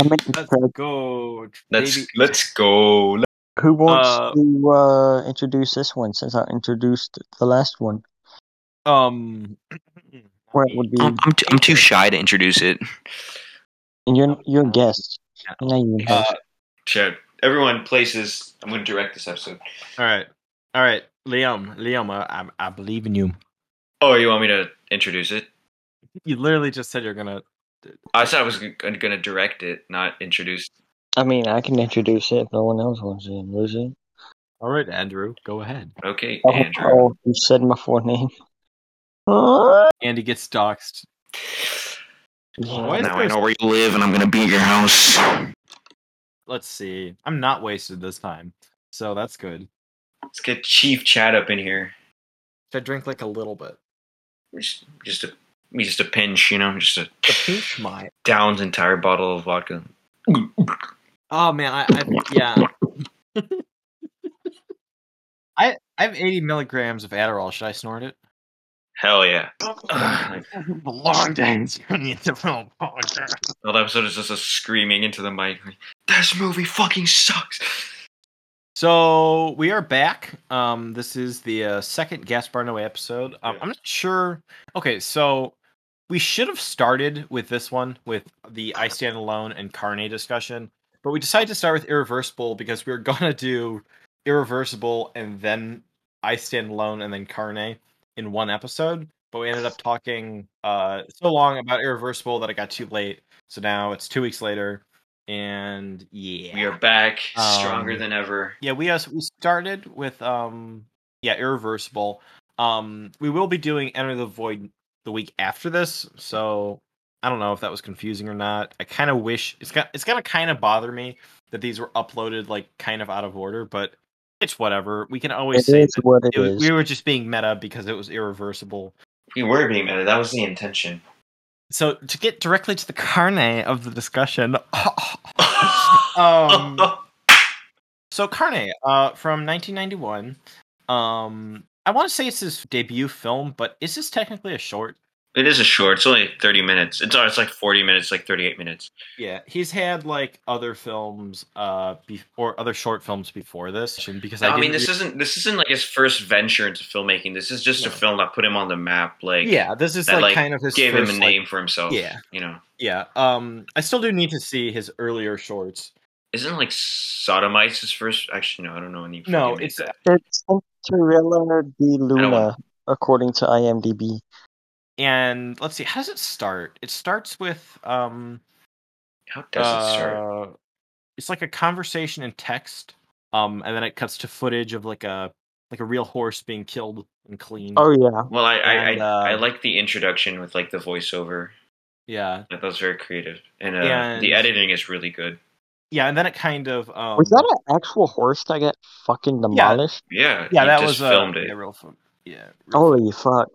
I meant to Let's say, go. Let's baby. let's go. who wants Uh, to uh, introduce this one since I introduced the last one? Um. Where it would be I'm I'm too, I'm too shy to introduce it. and you're you're a guest. You're not even Uh, host. sure. Everyone, places. I'm going to direct this episode. All right. All right. Liam. Liam. I, I, I believe in you. Oh, you want me to introduce it? You literally just said you're gonna. I said I was going to direct it, not introduce. I mean, I can introduce it if no one else wants to. lose it. All right, Andrew. Go ahead. Okay, Oh, Andrew. oh, you said my full name. Andy gets doxxed. yeah. Why is now I know where you live, and I'm going to be at your house. Let's see. I'm not wasted this time, so that's good. Let's get Chief Chad up in here. I drink like a little bit. Just, just a, just a pinch, you know, just a The pinch my. Down's entire bottle of vodka. Oh man, I, I yeah. I I have 80 milligrams of Adderall. Should I snort it? Hell yeah! Ugh. Long days. You need to film podcast. The whole episode is just a screaming into the mic. This movie fucking sucks. So we are back. Um, this is the uh, second Gaspar Noé episode. Um, Yeah. I'm not sure. Okay, so we should have started with this one with the I Stand Alone and Carne discussion, but we decided to start with Irreversible because we were gonna do Irreversible and then I Stand Alone and then Carne in one episode. But we ended up talking uh, so long about Irreversible that it got too late. So now it's two weeks later, and yeah, We are back, stronger Um, than ever. yeah, we uh, we started with um yeah, irreversible. Um we will be doing Enter the Void the week after this, so I don't know if that was confusing or not. I kind of wish it's got it's gonna kind of bother me that these were uploaded like kind of out of order, but it's whatever. We can always It say is that what it it was, is. we were just being meta because it was irreversible. We were being meta. That was the intention. So to get directly to the carne of the discussion, um, So Carne, uh, from 1991. Um, I want to say it's his debut film, but is this technically a short? it is a short. It's only thirty minutes. It's it's like forty minutes, like thirty eight minutes. Yeah, he's had like other films, uh, be- or other short films before this. Because I, I, mean, this re- isn't this isn't like his first venture into filmmaking. This is just a film that put him on the map. Like yeah, this is that, like, like, kind of his gave first, him a like- name for himself. Yeah. you know, yeah, um, I still do need to see his earlier shorts. isn't like Sodomites his first? Actually, no, I don't know any. No, it's name. It's Tintarella di Luna, according to IMDb. and let's see, how does it start? It starts with um, how does it start? uh, It's like a conversation in text, um, and then it cuts to footage of like a like a real horse being killed and cleaned. Oh yeah, Well, I I, and, I, I uh, like the introduction with like the voiceover. Yeah, That was very creative, and, uh, And- the editing is really good. Yeah, and then it kind of um, was that an actual horse that got fucking demolished? Yeah, yeah, he that just was uh, filmed it. Yeah, real fun. Yeah. Holy fuck!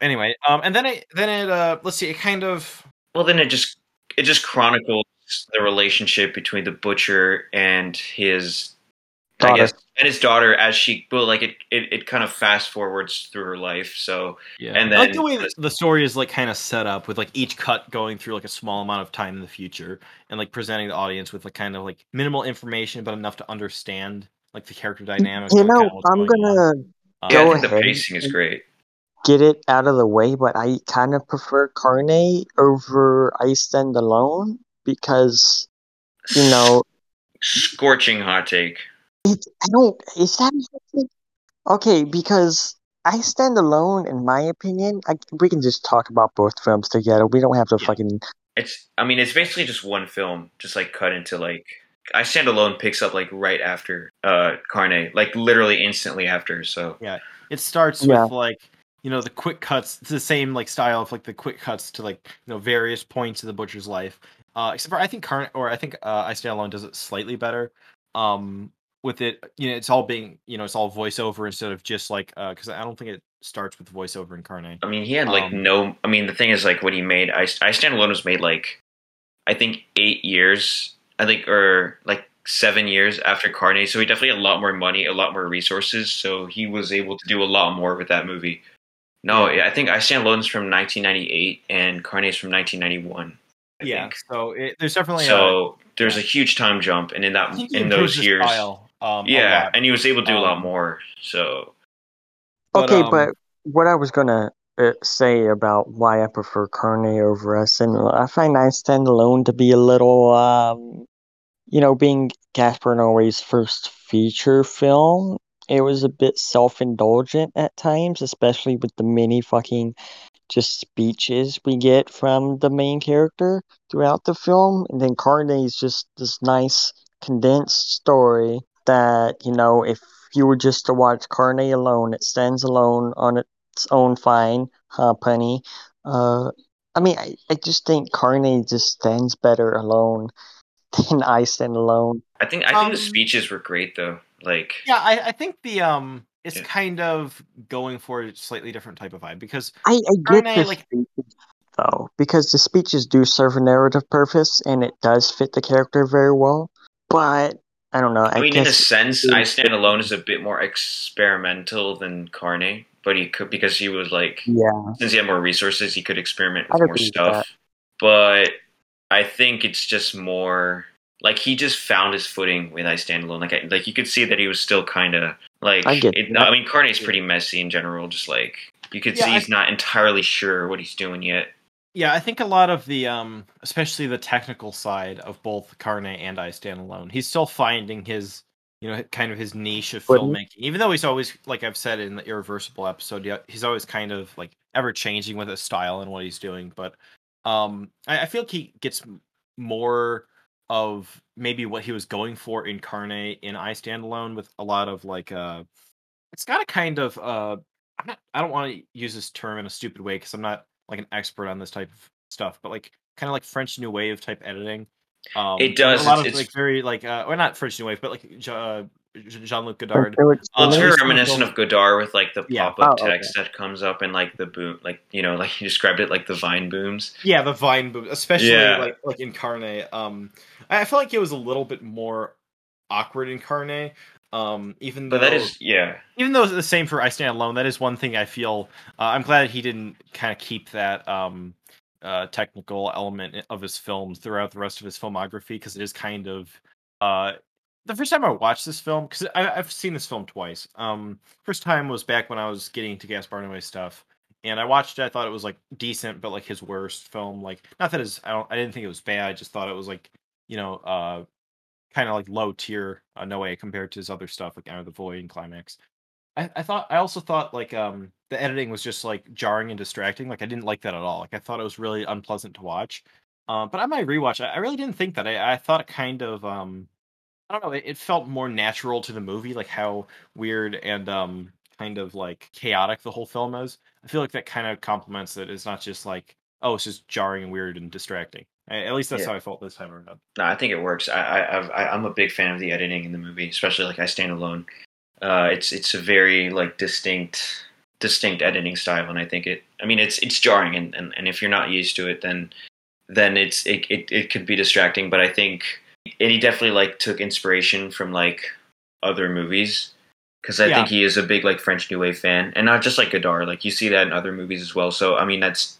Anyway, um, and then it then it uh, let's see, it kind of Well, then it just it just chronicles the relationship between the butcher and his, I guess, and his daughter as she well, like it, it, it kind of fast forwards through her life. So yeah, And I like the way that the story is like kind of set up with like each cut going through like a small amount of time in the future and like presenting the audience with like kind of like minimal information but enough to understand like the character dynamics. You know, kinda I'm going on. gonna yeah, I Go think the pacing is great. get it out of the way, but I kind of prefer Carne over I Stand Alone because you know scorching hot take. It, I don't. Is that okay? Because I Stand Alone, in my opinion, I, we can just talk about both films together. We don't have to Yeah. fucking. It's I mean it's basically just one film, just like cut into like I Stand Alone picks up like right after uh Carne, like literally instantly after. So yeah, it starts Yeah. with like you know the quick cuts it's the same like style of like the quick cuts to like you know various points of the butcher's life uh except for i think Carne or i think uh i stand alone does it slightly better um with it you know it's all being you know it's all voiceover instead of just like uh because i don't think it starts with voiceover in carne I mean he had like Um, no. I mean the thing is like what he made. I I Stand Alone was made like I think eight years. I think or like seven years after Carne. So he definitely had a lot more money, a lot more resources. So he was able to do a lot more with that movie. No. I think I Stand Alone is from 1998 and Carne is from 1991. I yeah. think. So it, there's definitely a, So there's a huge time jump, and in that in those years, style, um, yeah, and he was able to do a lot Um, more. So But, okay, um, but what I was gonna uh, say about why I prefer Carne over us, and I find I Stand Alone to be a little, um, you know, being Gaspar Noé's first feature film, it was a bit self-indulgent at times, especially with the many fucking just speeches we get from the main character throughout the film. And then Carne is just this nice condensed story that, you know, if you were just to watch Carne alone, it stands alone on its own fine, huh, Punny? Uh, I mean, I, I just think Carne just stands better alone than I Stand Alone. I think I think Um, the speeches were great though. Like yeah, I, I think the um, it's Yeah. kind of going for a slightly different type of vibe because I, I get Carne, the like- speeches, though, because the speeches do serve a narrative purpose and it does fit the character very well. But I don't know. I, I mean, in a sense, I Stand Alone is a bit more experimental than Carne, but he could because he was like yeah, since he had more resources, he could experiment with more agree with stuff. But I think it's just more like he just found his footing with I Stand Alone. Like, I, like you could see that he was still kind of like. I get it, that. I mean, Carne's pretty messy in general. Just like you could Yeah, see, I- he's not entirely sure what he's doing yet. Yeah, I think a lot of the um especially the technical side of both Carne and I Stand Alone. He's still finding his you know kind of his niche of Wouldn't- filmmaking. Even though he's always like I've said in the Irreversible episode, yeah, he's always kind of like ever changing with his style and what he's doing, but um I, I feel like he gets more of maybe what he was going for in Carne in I Stand Alone with a lot of like uh it's got a kind of uh I'm not I don't want to use this term in a stupid way because I'm not like an expert on this type of stuff, but like kind of like French New Wave type editing. Um, It does, a lot it's- of it's- like very like uh, or not French New Wave, but like uh, Jean Luc Godard. Well, it's very at least some of reminiscent of Godard with like the Yeah. pop up Oh, okay. text that comes up and like the boom, like you know, like you described it like the vine booms. Yeah, the Vine boom, especially Yeah. like like in Carne. Um, I I feel like it was a little bit more awkward in Carne. Um, even But though that is, yeah, even though it's the same for I Stand Alone, that is one thing I feel. Uh, I'm glad he didn't kind of keep that um, uh, technical element of his films throughout the rest of his filmography because it is kind of. Uh, the first time I watched this film, because I've seen this film twice. Um, first time was back when I was getting to Gaspar Noé stuff, and I watched it. I thought it was like decent, but like his worst film. Like not that his, I don't, I didn't think it was bad. I just thought it was like, you know, uh, kind of like low tier uh, Noé compared to his other stuff like Enter the Void and Climax. I, I thought I also thought like um the editing was just like jarring and distracting. Like I didn't like that at all. Like I thought it was really unpleasant to watch. Um, but on my rewatch, I, I really didn't think that. I, I thought it kind of um I don't know. It, it felt more natural to the movie, like how weird and um kind of like chaotic the whole film is. I feel like that kind of complements it. It's not just like oh, it's just jarring and weird and distracting. At least that's Yeah. how I felt this time around. no, I think it works. I, I, I'm a big fan of the editing in the movie, especially like I Stand Alone. Uh, it's it's a very like distinct distinct editing style, and I think it. I mean, it's it's jarring, and, and, and if you're not used to it, then then it's it, it it could be distracting. But I think and he definitely like took inspiration from like other movies because I Yeah. think he is a big like French New Wave fan, and not just like Godard. Like you see that in other movies as well. So I mean, that's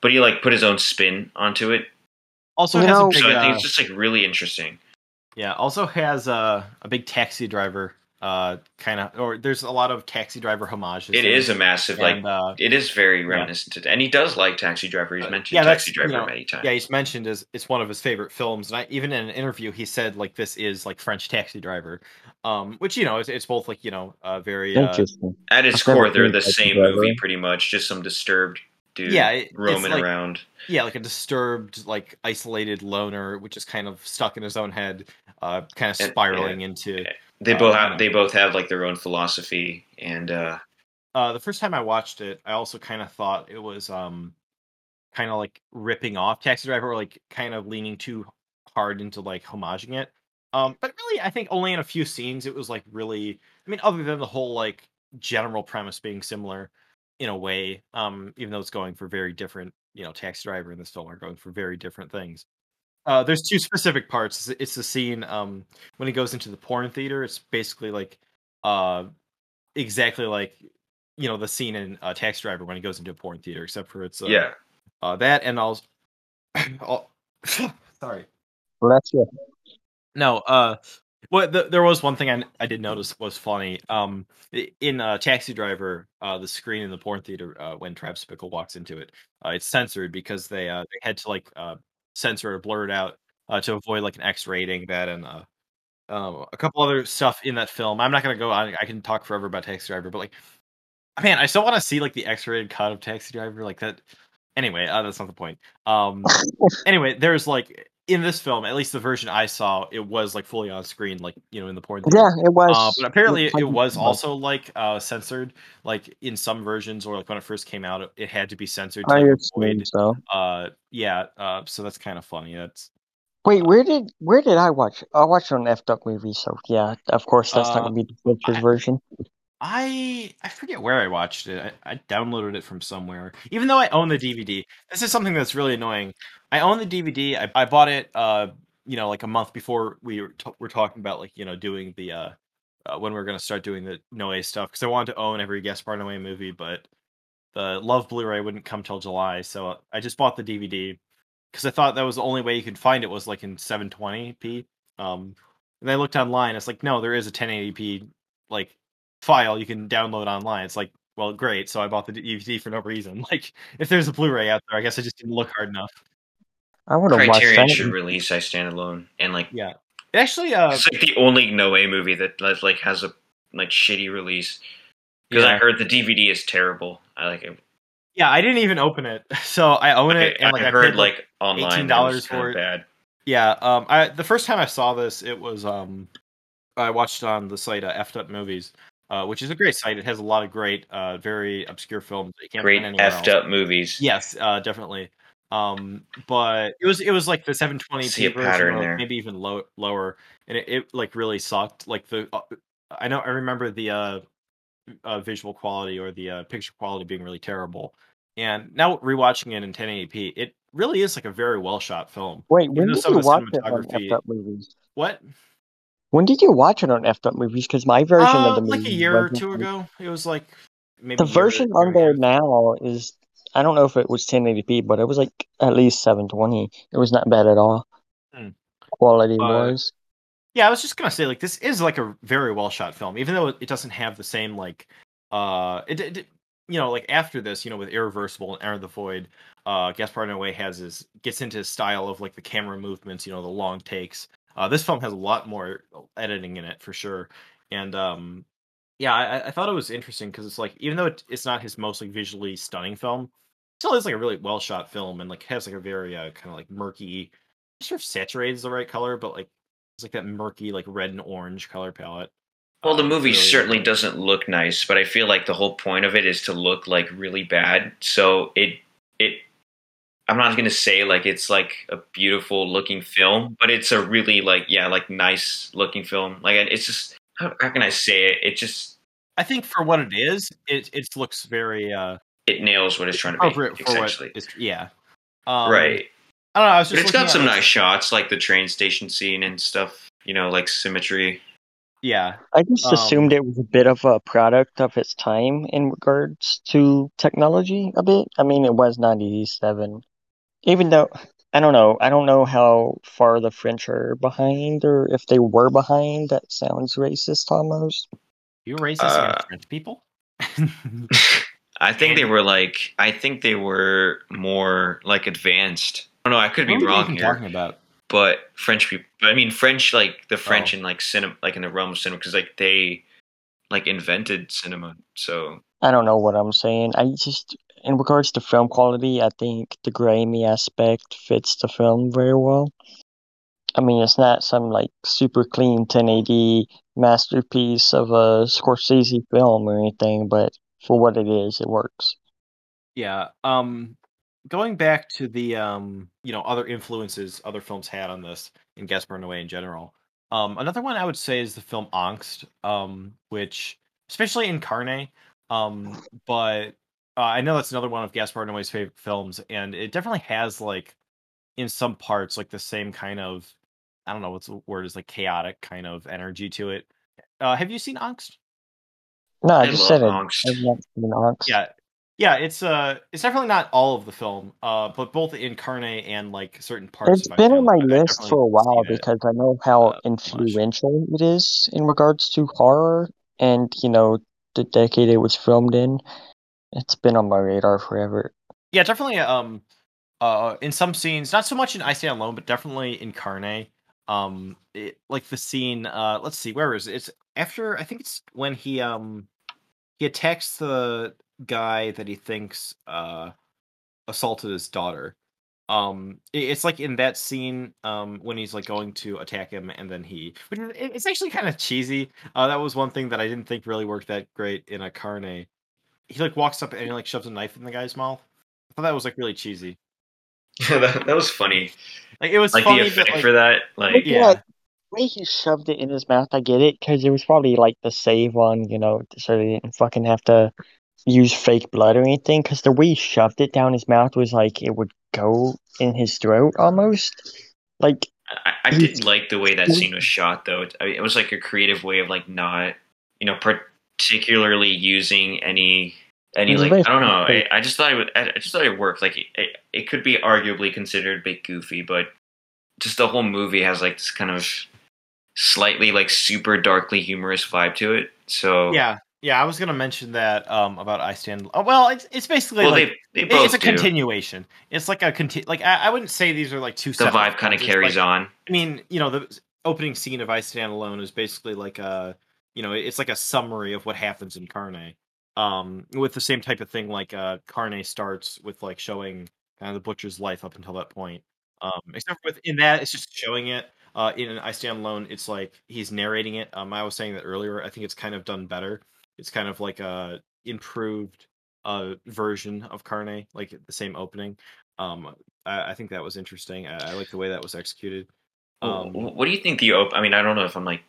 but he like put his own spin onto it. Also You has know- a big So I think uh, it's just like really interesting. Yeah, also has a a big taxi driver uh kind of or there's a lot of taxi driver homages. It is a massive like uh, it is very reminiscent to, and he does like Taxi Driver. He's Uh, mentioned yeah, Taxi Driver you know, many times. yeah, he's mentioned as it's one of his favorite films, and I, even in an interview he said like this is like French Taxi Driver, um, which you know it's, it's both like you know uh, very uh, Interesting. At its core, they're the same Driver. movie, pretty much. Just some disturbed dude Yeah, it- roaming like- around. yeah like a disturbed like isolated loner which is kind of stuck in his own head, uh, kind of And- spiraling into. They uh, both have they both have like their own philosophy, and uh, Uh, the first time I watched it, I also kind of thought it was um, kind of like ripping off Taxi Driver, or like kind of leaning too hard into like homaging it. Um, but really, I think only in a few scenes it was like really. I mean, other than the whole like general premise being similar in a way, um, even though it's going for very different. You know, Taxi Driver and this film are going for very different things. Uh, there's two specific parts. It's- It's the scene um, when he goes into the porn theater. It's basically like uh, exactly like you know the scene in uh, Taxi Driver when he goes into a porn theater, except for it's uh, yeah, uh, that and also al- Sorry. Bless you. No, uh, well, th- there was one thing I, I did notice was funny. Um, in uh, Taxi Driver, uh, the screen in the porn theater uh, when Travis Bickle walks into it, uh, it's censored because they uh, they had to like uh, censor or blur it out uh, to avoid like an X rating that and uh, um, a couple other stuff in that film. I'm not gonna go on. I can talk forever about Taxi Driver, but like, man, I still want to see like the X-rated cut of Taxi Driver, like that. Anyway, uh, that's not the point. Um, anyway, there's like in this film, at least the version I saw, it was like fully on screen, like you know, in the porn. theater. Yeah, it was. Uh, but apparently, it's it was also like uh, censored, like in some versions, or like when it first came out, it, it had to be censored to I assume so. Uh, yeah. Uh, so that's kind of funny. That's Wait, where did where did I watch? I watched it on F'd Up movie, so yeah, of course that's not Uh, gonna be the filtered version. I I forget where I watched it. I, I downloaded it from somewhere. Even though I own the DVD, this is something that's really annoying. I own the DVD. I, I bought it, uh, you know, like a month before we were, t- were talking about like you know doing the uh, uh when we are gonna start doing the Noe stuff because I wanted to own every Gaspar Noé movie, but the Love Blu-ray wouldn't come till July, so I just bought the DVD because I thought that was the only way you could find it was like in 720p. Um, and I looked online. It's like no, there is a 1080p like file you can download online. It's like, well, great. So I bought the DVD for no reason. Like, if there's a Blu-ray out there, I guess I just didn't look hard enough. I would have watched Criterion should release I Stand Alone, and like Yeah, it actually, uh, it's like the only Noe movie that like like, has a like shitty release. Because yeah, I heard the DVD is terrible. I like it. yeah, I didn't even open it, so I own it, Okay, and like I I, heard paid, like online $18 $18 for it. Bad. Yeah, um, I the first time I saw this, it was um, I watched on the site uh, F'd Up Movies, uh, which is a great site. It has a lot of great, uh, very obscure films that you can't Great find effed else. up movies. Yes, uh, definitely. Um, but it was it was like the See 720p a version, or maybe even low, lower, and it, it like really sucked. Like the, uh, I know I remember the uh, uh, visual quality or the uh, picture quality being really terrible. And now rewatching it in 1080p, it really is like a very well shot film. Wait, when though did you watch it on cinematography- F movies? What? When did you watch it on F'd Up movies? Because my version Uh, of the movie like a year or two ago. It was like maybe The version on there now is I don't know if it was 1080p, but it was like at least 720. It was not bad at all. Hmm. Quality Uh, wise. Yeah, I was just gonna say like this is like a very well shot film, even though it doesn't have the same like uh it, it you know like after this you know with Irreversible and Enter the Void, uh Gaspar Noé has his gets into his style of like the camera movements, you know the long takes. Uh, this film has a lot more editing in it for sure, and um yeah, I, I thought it was interesting because it's like even though it, it's not his most like visually stunning film, it still is like a really well shot film and like has like a very uh, kind of like murky, I'm sure if saturated is the right color, but like it's like that murky, like red and orange color palette. Well, the Um, movie really- certainly doesn't look nice, but I feel like the whole point of it is to look like really bad. So it it I'm not going to say like it's like a beautiful looking film, but it's a really like yeah, like nice looking film. Like it's just how, how can I say it? It just I think for what it is, it it looks very uh it nails what it's trying to be appropriate for what essentially. it's yeah. Um, right. I don't know. I was But it's got some at, nice shots like the train station scene and stuff, you know, like symmetry. Yeah, I just um, assumed it was a bit of a product of its time in regards to technology a bit. I mean, it was 97. Even though, I don't know, I don't know how far the French are behind or if they were behind. That sounds racist almost. you racist Uh, against French people. I think they were like I think they were more like advanced. I don't know, I could be What are you wrong even here. talking about? but French people. I mean, French like the French Oh. in like cinema, like in the realm of cinema, because like they like invented cinema. So I don't know what I'm saying. I just, in regards to film quality, I think the grimy aspect fits the film very well. I mean, it's not some like super clean 1080 masterpiece of a Scorsese film or anything, but for what it is, it works. Yeah. Um going back to the um, you know, other influences other films had on this in Gaspar Noé in general. Um another one I would say is the film Angst, um which especially in Carne, um but uh, I know that's another one of Gaspar Noé's favorite films and it definitely has like in some parts like the same kind of I don't know what's the word is like chaotic kind of energy to it. Uh have you seen Angst? No, I I just love said it. Angst. I've not seen Angst. Yeah, Yeah, it's uh, it's definitely not all of the film, uh, but both in Carne and like certain parts. It's of been on my I- I list for a while seen it. because I know how uh, much. influential it is in regards to horror and, you know, the decade it was filmed in. It's been on my radar forever. Yeah, definitely. Um, uh, in some scenes, not so much in I Stand Alone, but definitely in Carne. Um, it, like the scene. Uh, let's see, where is it? It's after. I think it's when he um he attacks the guy that he thinks uh assaulted his daughter. Um, it- it's like in that scene, um, when he's like going to attack him, and then he, it- it's actually kind of cheesy. Uh, that was one thing that I didn't think really worked that great in a Carne. He like walks up and he like shoves a knife in the guy's mouth. I thought that was like really cheesy. that, that was funny. Like it was Like funny, the effect but, like, for that, like Yeah. Yeah, the way he shoved it in his mouth, I get it, because it was probably like the save one, you know, so he didn't fucking have to use fake blood or anything. Because the way he shoved it down his mouth was like it would go in his throat almost. Like, I, I did like the way that scene was shot, though. It, I mean, it was like a creative way of like not, you know, particularly using any any It like I don't know. I. I just thought it would. I I just thought it worked. Like it, it, it could be arguably considered a bit goofy, but just the whole movie has like this kind of slightly like super darkly humorous vibe to it. So yeah, yeah. I was gonna mention that um about I stand. Oh, well, it's it's basically well, like they they both it's a do. continuation. It's like a conti- like I, I wouldn't say these are like two. The separate vibe kind of carries like- on. I mean, you know, the opening scene of I Stand Alone is basically like a, you know, it's like a summary of what happens in Carne. Um, with the same type of thing, like uh, Carne starts with like showing kind of the butcher's life up until that point. Um, except with in that, it's just showing it. Uh, in I Stand Alone, it's like he's narrating it. Um, I was saying that earlier. I think it's kind of done better. It's kind of like a improved uh version of Carne, like the same opening. Um, I, I think that was interesting. I, I like the way that was executed. Um, what do you think the op- I mean, I don't know if I'm like,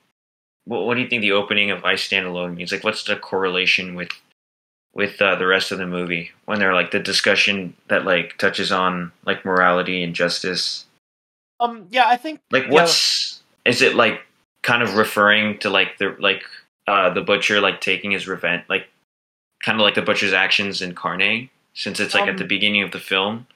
what, what do you think the opening of I Stand Alone means? Like, what's the correlation with with uh, the rest of the movie when they're like the discussion that like touches on like morality and justice? Um. Yeah, I think. Like, yeah, what's is it like kind of referring to like the like uh the butcher like taking his revenge, like kind of like the butcher's actions in Carne, since it's like at Um, the beginning of the film.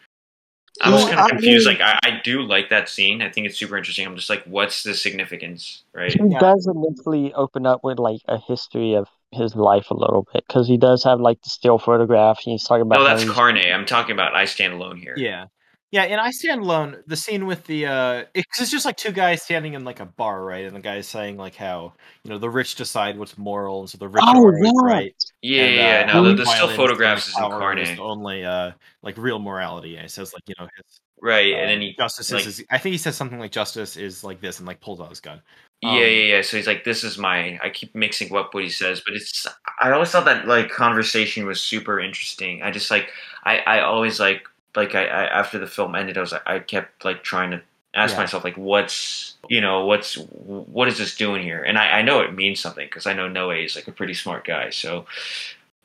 I was Yeah, kind of I confused. mean- like, I, I do like that scene. I think it's super interesting. I'm just like, what's the significance, right? he Yeah. does initially open up with like a history of his life a little bit, because he does have like the still photograph. and he's talking about No, that's Carne. I'm talking about I Stand Alone here. Yeah. Yeah, and I stand alone. The scene with the uh, it's it's just like two guys standing in like a bar, right? And the guy's saying like how you know the rich decide what's moral, and so the rich Oh, are always yeah. right. yeah, and, yeah. uh, no, the, the still photographs is in Carne. is only uh like real morality. And he says like you know his right? uh, and then he, justice like- is. I think he says something like justice is like this, and like pulls out his gun. yeah, um, yeah, yeah. So he's like, "This is my." I keep mixing up what he says, but it's. I always thought that like conversation was super interesting. I just like, I, I always like, like I, I after the film ended, I was like, I kept like trying to ask Yeah. myself like, what's, you know, what's, what is this doing here? And I, I know it means something because I know Noe is like a pretty smart guy. So,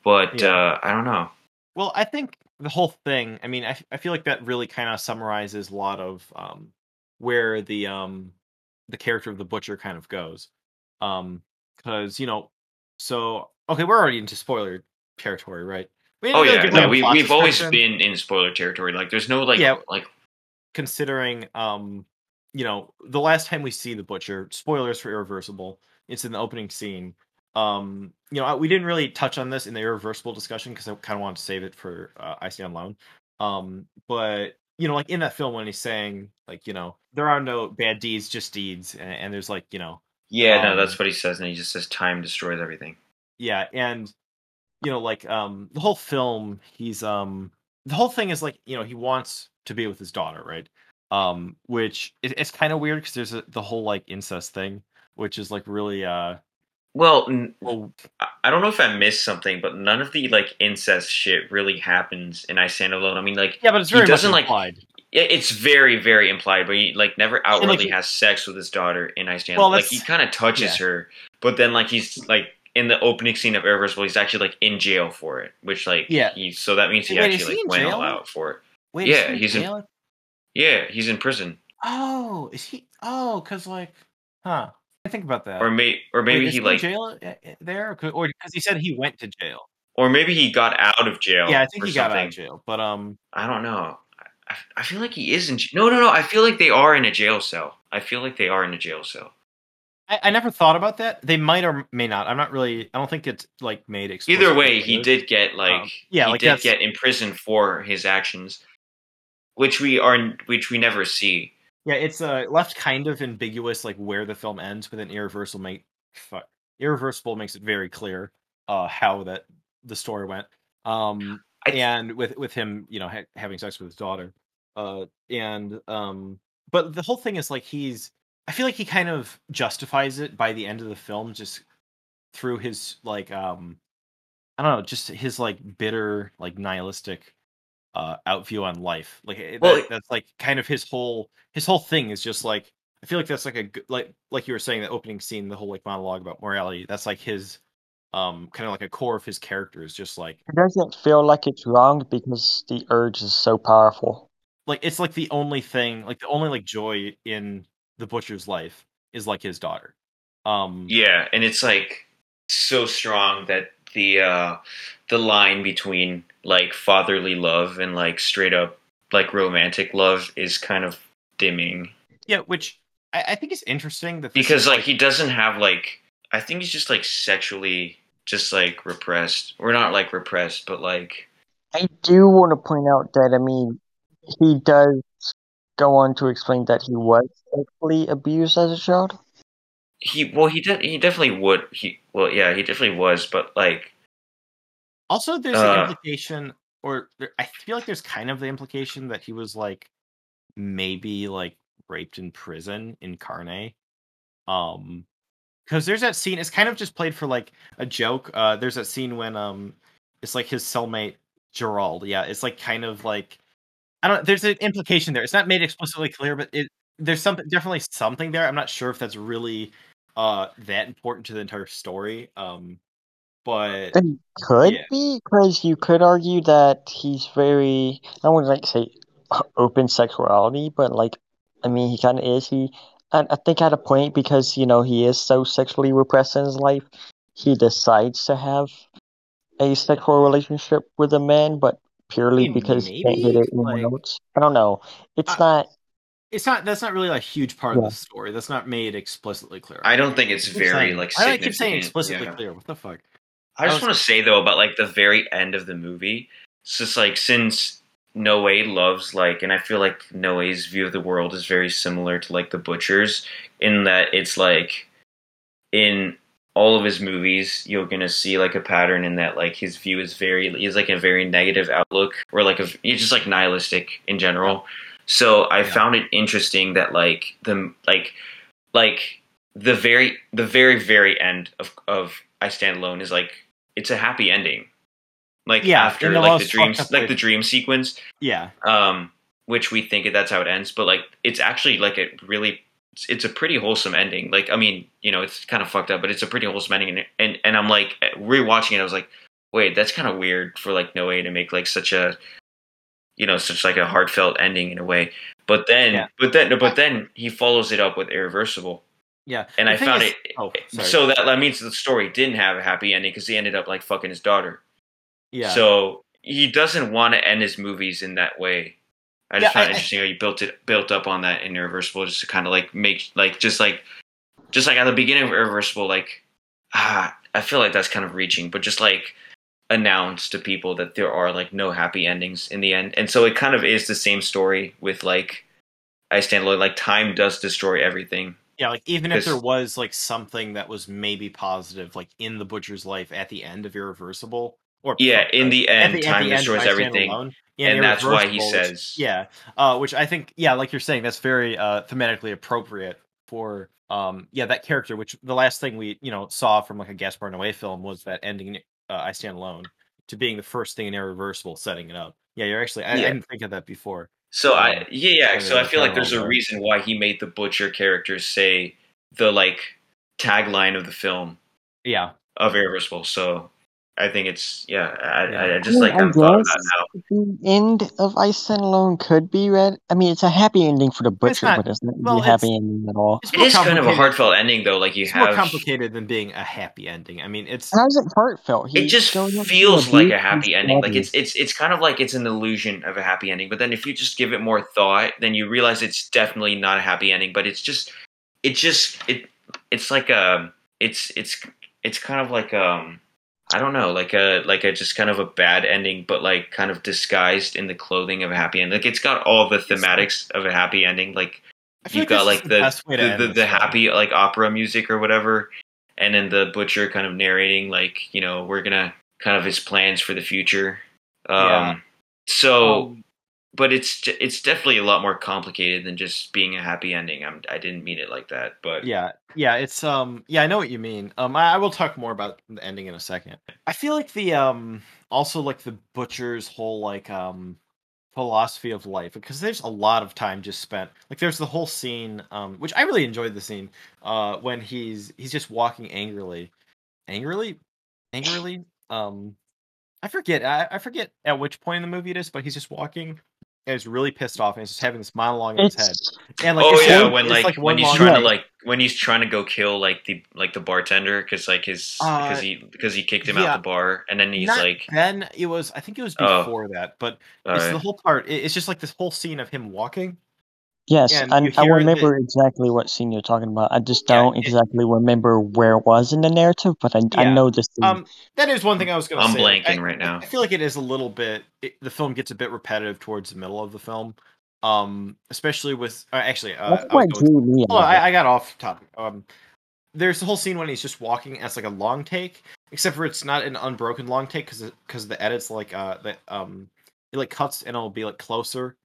but Yeah. uh I don't know. Well, I think the whole thing. I mean, I I feel like that really kind of summarizes a lot of um where the um the character of the butcher kind of goes. Um, because you know, so okay, we're already into spoiler territory, right? Oh yeah, no, we we've always been in spoiler territory. Like, there's no like, Yeah. like considering um you know the last time we see the butcher. Spoilers for Irreversible. It's in the opening scene. Um, you know, we didn't really touch on this in the Irreversible discussion because I kind of wanted to save it for uh, I Stand Alone. Um, but you know, like in that film when he's saying like, you know, there are no bad deeds, just deeds, and, and there's like, you know, yeah, no, Um, that's what he says, and he just says time destroys everything. yeah, and you know, like um the whole film, he's um the whole thing is like, you know, he wants to be with his daughter, right? Um, which it, it's kind of weird because there's a, the whole like incest thing, which is like really uh Well, n- well, I- don't know if I missed something, but none of the like incest shit really happens in I Stand Alone. I mean, like yeah, but it's very doesn't, like, it's very, very implied, but he like never outwardly he- has sex with his daughter in I Stand. Well, like he kind of touches her, but then like he's like in the opening scene of Irreversible, he's actually like in jail for it, which like Yeah. he so that means he Wait, actually he like went all out for it. Wait, yeah, he in he's in- jail? Yeah, he's in prison, Oh, is he? Oh, because like, huh? I think about that. or may or Wait, maybe is he in like jail uh, uh, there, or because he said he went to jail. or maybe he got out of jail. yeah, I think he got out of jail, but um, I don't know. I, I feel like he is in. No, no, no. I feel like they are in a jail cell. I feel like they are in a jail cell. I, I never thought about that. They might or may not. I'm not really. I don't think it's like made explicit. Either way, he did get like Um, yeah, he like did get imprisoned for his actions, which we are which we never see. Yeah, it's uh, left kind of ambiguous, like where the film ends, but then irreversible make fuck irreversible makes it very clear uh how that the story went. Um, and with with him, you know, ha- having sex with his daughter, uh, and um, but the whole thing is like he's. I feel like he kind of justifies it by the end of the film, just through his like um, I don't know, just his like bitter, like nihilistic uh outview on life like Well, that, that's like kind of his whole his whole thing is just like i feel like that's like a good like like you were saying the opening scene the whole like monologue about morality that's like his um kind of like a core of his character is just like It doesn't feel like it's wrong because the urge is so powerful. like it's like the only thing like the only like joy in the butcher's life is like his daughter. Um Yeah, and it's like so strong that the uh the line between like fatherly love and like straight up like romantic love is kind of dimming. Yeah which i, I think is interesting that because is, like he doesn't have like I think he's just like sexually just like repressed or not like repressed but like I do want to point out that, I mean, he does go on to explain that he was sexually abused as a child. he well he de- he definitely would he well yeah he definitely was but like Also, there's Uh, the implication, or there, I feel like there's kind of the implication that he was like maybe like raped in prison in Carne. Um, because there's that scene. It's kind of just played for like a joke. Uh, there's that scene when um, it's like his cellmate Gerald. Yeah, it's like kind of like I don't. There's an implication there. It's not made explicitly clear, but it there's something definitely something there. I'm not sure if that's really uh that important to the entire story. Um, but It could Yeah. be, because you could argue that he's very, I wouldn't like to say open sexuality, but like, I mean, he kind of is. He, I, I think at a point, because, you know, he is so sexually repressed in his life, he decides to have a sexual relationship with a man, but purely mean, because he can't get it anywhere like- else. I don't know. It's Uh, not, it's not that's not really a huge part of the story. That's not made explicitly clear. I don't think it's keep very saying- like I keep saying explicitly yeah. clear. What the fuck? I just want to say though about like the very end of the movie. It's just like since Noe loves like, and I feel like Noe's view of the world is very similar to like the Butchers in that it's like in all of his movies you're gonna see like a pattern in that like his view is very he's like a very negative outlook or like a he's just like nihilistic in general. So I Yeah. found it interesting that like the like like the very the very very end of of I Stand Alone is like it's a happy ending. Like Yeah, after the like the dreams like the dream sequence, Yeah, um, which we think that's how it ends, but like it's actually like a really it's, it's a pretty wholesome ending. Like I mean, you know, it's kind of fucked up, but it's a pretty wholesome ending. And and, and I'm like rewatching it, I was like, wait, that's kind of weird for like Noe to make like such a you know such like a heartfelt ending in a way. But then, Yeah. but then, but then he follows it up with Irreversible, yeah. and The I found is- it. Oh, sorry. So that, that means the story didn't have a happy ending because he ended up like fucking his daughter. yeah. So he doesn't want to end his movies in that way. I just Yeah, found I- it interesting how you built it built up on that in Irreversible just to kind of like make like just like just like at the beginning of Irreversible, like ah, I feel like that's kind of reaching, but just like announce to people that there are like no happy endings in the end. And so it kind of is the same story with like I stand alone, like time does destroy everything. yeah, like even if there was like something that was maybe positive, like in the butcher's life at the end of Irreversible, or Yeah, in the at end, the- at time the destroys I Stand everything. Yeah, And that's why he which- says- yeah, uh, which I think, yeah, like you're saying, that's very uh, thematically appropriate for, um, yeah, that character. Which the last thing we, you know, saw from like a Gaspar Noé film was that ending, uh, I Stand Alone, to being the first thing in Irreversible, setting it up. Yeah, you're actually, I, Yeah. I didn't think of that before. So Um, I yeah yeah. So I feel like there's a reason why he made the butcher characters say the like tagline of the film Yeah, of Irreversible. So I think it's yeah. I, Yeah. I, I just I like mean, I haven't thought of guess the end of I Stand Alone could be read. I mean, it's a happy ending for the But it's butcher, not- but it's not well, a happy ending at all. It's It more is kind of a heartfelt ending though. Like you It's have more complicated than being a happy ending. I mean, it's How's it heartfelt? He it just goes up feels like a happy his ending. Like it's it's it's kind of like it's an illusion of a happy ending. But then if you just give it more thought, then you realize it's definitely not a happy ending. But it's just it just it it's like a it's it's it's kind of like um I don't know like a like a just kind of a bad ending, but like kind of disguised in the clothing of a happy ending. Like it's got all the thematics of a happy ending. Like you've got like the to the, the, the happy like opera music or whatever and then the butcher kind of narrating like you know we're gonna kind of his plans for the future um Yeah. so Um, but it's it's definitely a lot more complicated than just being a happy ending I'm, i didn't mean it like that but yeah, yeah, it's um, yeah, I know what you mean. Um, I, I will talk more about the ending in a second. I feel like the um, also like the butcher's whole like um philosophy of life because there's a lot of time just spent like there's the whole scene um which i really enjoyed the scene uh when he's he's just walking angrily angrily angrily um i forget I, I forget at which point in the movie it is but he's just walking and he's really pissed off and he's just having this monologue in his head and like oh yeah one- when it's, like, when he's long- trying to like when he's trying to go kill like the like the bartender because like his Uh, because he because he kicked him yeah. out the bar and then he's Not like then it was i think it was Oh. before that but it's right. the whole part it- it's just like this whole scene of him walking yes, and I, I hear remember exactly what scene you're talking about. I just don't it- exactly remember where it was in the narrative, but I, I know this. Um, that is one thing I was going to say. I'm blanking I- right now. I feel like it is a little bit. It, the film gets a bit repetitive towards the middle of the film, um, especially with uh, actually. Uh, That's I what was going- me. out Hold on, of it. I, I got off topic. Um, there's the whole scene when he's just walking as like a long take, except for it's not an unbroken long take because because the edits like uh that um it like cuts and it'll be like closer.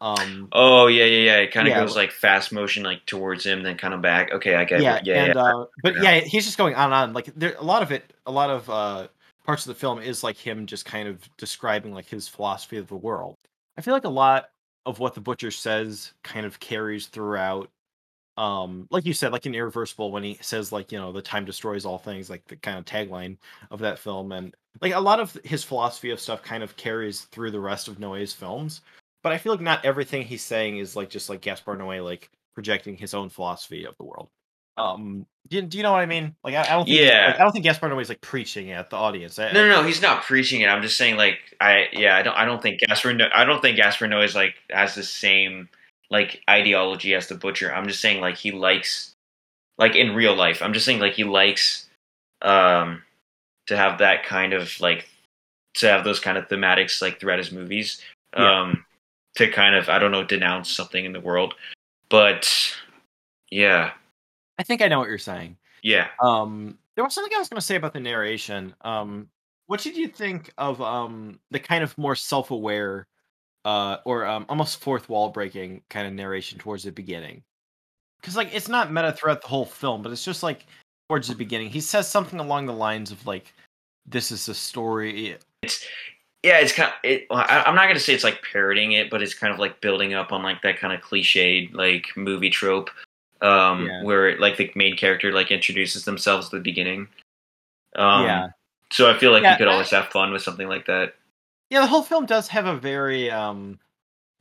Um, oh yeah yeah yeah it kind of Yeah, goes like fast motion like towards him then kind of back okay i get yeah, it yeah and yeah uh, but Yeah. yeah, he's just going on and on. Like there, a lot of it, a lot of uh, parts of the film is like him just kind of describing like his philosophy of the world. I feel like a lot of what the butcher says kind of carries throughout. Um, like you said, like in Irreversible, when he says like you know the time destroys all things, like the kind of tagline of that film, and like a lot of his philosophy of stuff kind of carries through the rest of Noé's films. But I feel like not everything he's saying is like just like Gaspar Noé like projecting his own philosophy of the world. Um, do you, do you know what I mean? Like, I, I don't think, Yeah. like, I don't think Gaspar Noé is like preaching at the audience. I, No, no, no, he's not preaching it. I'm just saying, like, I yeah, I don't, I don't think Gaspar no, I don't think Gaspar Noé is like has the same like ideology as the butcher. I'm just saying, like, he likes, like, in real life. I'm just saying, like, he likes, um, to have that kind of like, to have those kind of thematics like throughout his movies, Yeah. um, to kind of, I don't know, denounce something in the world, but yeah, I think I know what you're saying. yeah. Um, there was something I was going to say about the narration. Um, what did you think of um the kind of more self-aware, uh, or um almost fourth wall breaking kind of narration towards the beginning? Because like it's not meta throughout the whole film, but it's just like towards the beginning, he says something along the lines of like, "This is a story." Yeah, it's kind of. It, I, I'm not gonna say it's like parroting it, but it's kind of like building up on like that kind of cliched like movie trope, um, Yeah. where like the main character like introduces themselves at the beginning. Um, yeah, So I feel like Yeah, you could I- always have fun with something like that. yeah. The whole film does have a very um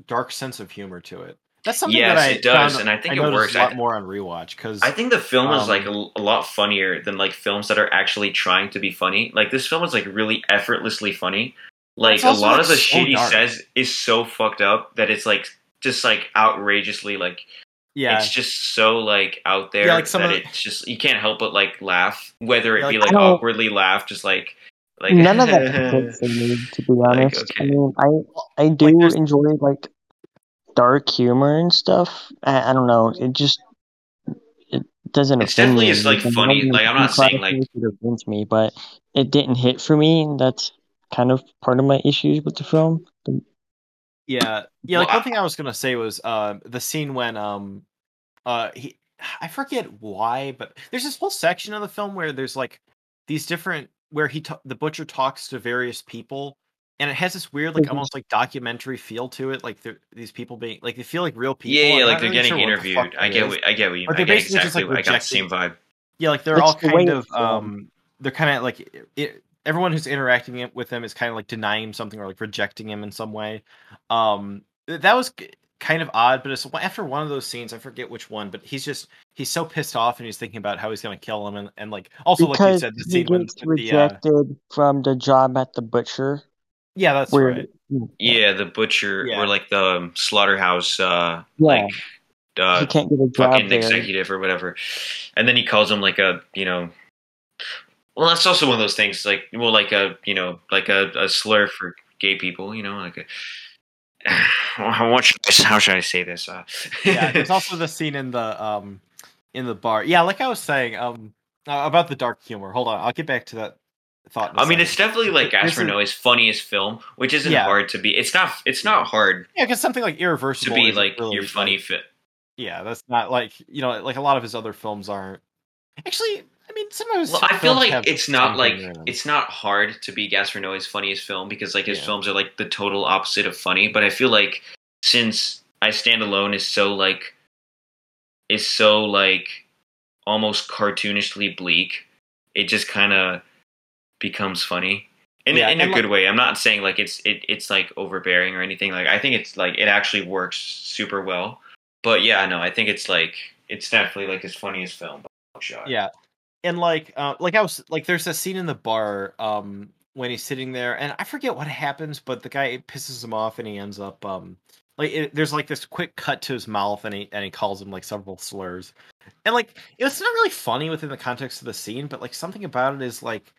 dark sense of humor to it. That's something Yes, that I it does, found- and I think I it works. a lot I- more on rewatch because I think the film is like a, Um, a lot funnier than like films that are actually trying to be funny. Like this film is like really effortlessly funny. Like a lot like, of the so shit he dark. says is so fucked up that it's like just like outrageously like yeah, it's just so like out there Yeah, like, some that of the- it's just you can't help but like laugh, whether it Yeah, be like, like awkwardly laugh, just like like None of that clicked for me, to be honest. I okay. mean, I I do there's- enjoy like dark humor and stuff. I, I don't know. It just it doesn't. It's offend definitely me. is, like, funny. Like, I'm not saying, like- it offends me, but it didn't hit for me. and That's kind of part of my issues with the film. yeah, yeah. Well, Like one I- thing I was gonna say was uh, the scene when um, uh, he, I forget why, but there's this whole section of the film where there's like these different where he ta- the butcher talks to various people, and it has this weird like Mhm. almost like documentary feel to it. Like these people being like they feel like real people. yeah, I'm yeah, like they're really getting sure what the interviewed. I get what I get what you But I they're get basically just, exactly like, I got the same vibe. Yeah, like they're It's all kind it's of um they're kind of like it, everyone who's interacting with him is kind of like denying him something or like rejecting him in some way. Um, that was kind of odd, but it's after one of those scenes, I forget which one, but he's just he's so pissed off and he's thinking about how he's gonna kill him and, and like also like you said, the he scene when gets the uh, rejected from the job at the butcher. yeah, that's Where right. Yeah, the butcher Yeah. or like the um, slaughterhouse, uh, Yeah. like he uh, can't get a job fucking there. executive or whatever, and then he calls him like a you know. Well, that's also one of those things, like well, like a you know, like a, a slur for gay people, you know, like a. What should I, how should I say this? Uh, yeah, there's also the scene in the um in the bar. Yeah, like I was saying, um uh, about the dark humor. Hold on, I'll get back to that thought. I mean, second. it's definitely like is- funniest film, which isn't Yeah. hard to be. It's not. It's not hard yeah, because something like Irreversible to be like really, your funny fit. yeah, that's not like you know, like a lot of his other films aren't. Actually, I mean, some of his Well, I feel like it's not like humor in them. it's not hard to be Gaspar Noé's funniest film because like his Yeah. films are like the total opposite of funny. But I feel like since I Stand Alone is so like is so like almost cartoonishly bleak, it just kind of becomes funny in Yeah, in a good like- way. I'm not saying like it's it, it's like overbearing or anything. Like I think it's like it actually works super well. But yeah, no, I think it's like it's definitely like his funniest film. Shot. Yeah, and like, uh, like I was like, there's a scene in the bar, um, when he's sitting there, and I forget what happens, but the guy pisses him off, and he ends up, um, like, it, there's like this quick cut to his mouth, and he and he calls him like several slurs, and like, it's not really funny within the context of the scene, but like something about it is like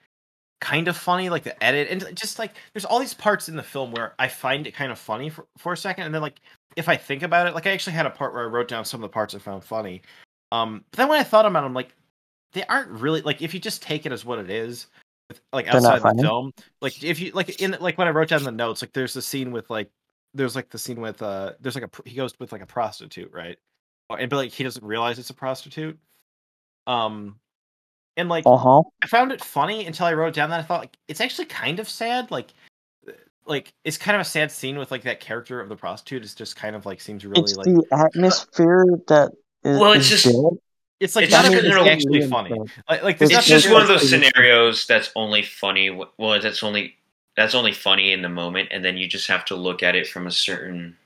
kind of funny, like the edit, and just like there's all these parts in the film where I find it kind of funny for for a second, and then like if I think about it, like I actually had a part where I wrote down some of the parts I found funny. Um, but then when I thought about it, I'm like, they aren't really like if you just take it as what it is, like They're outside the funny? film. Like if you like in like when I wrote down the notes, like there's a scene with like there's like the scene with uh there's like a he goes with like a prostitute, right? Oh, And but like he doesn't realize it's a prostitute. Um, and like Uh huh. I found it funny until I wrote down that I thought like it's actually kind of sad. Like, uh, like it's kind of a sad scene with like that character of the prostitute. is just kind of like seems really It's like the atmosphere that is. Well, it's is just- built. It's like it's none just of it is no, no, actually funny. built. Like, like there's It's it's just one of those scenarios that's only funny. Well, that's only that's only funny in the moment, and then you just have to look at it from a certain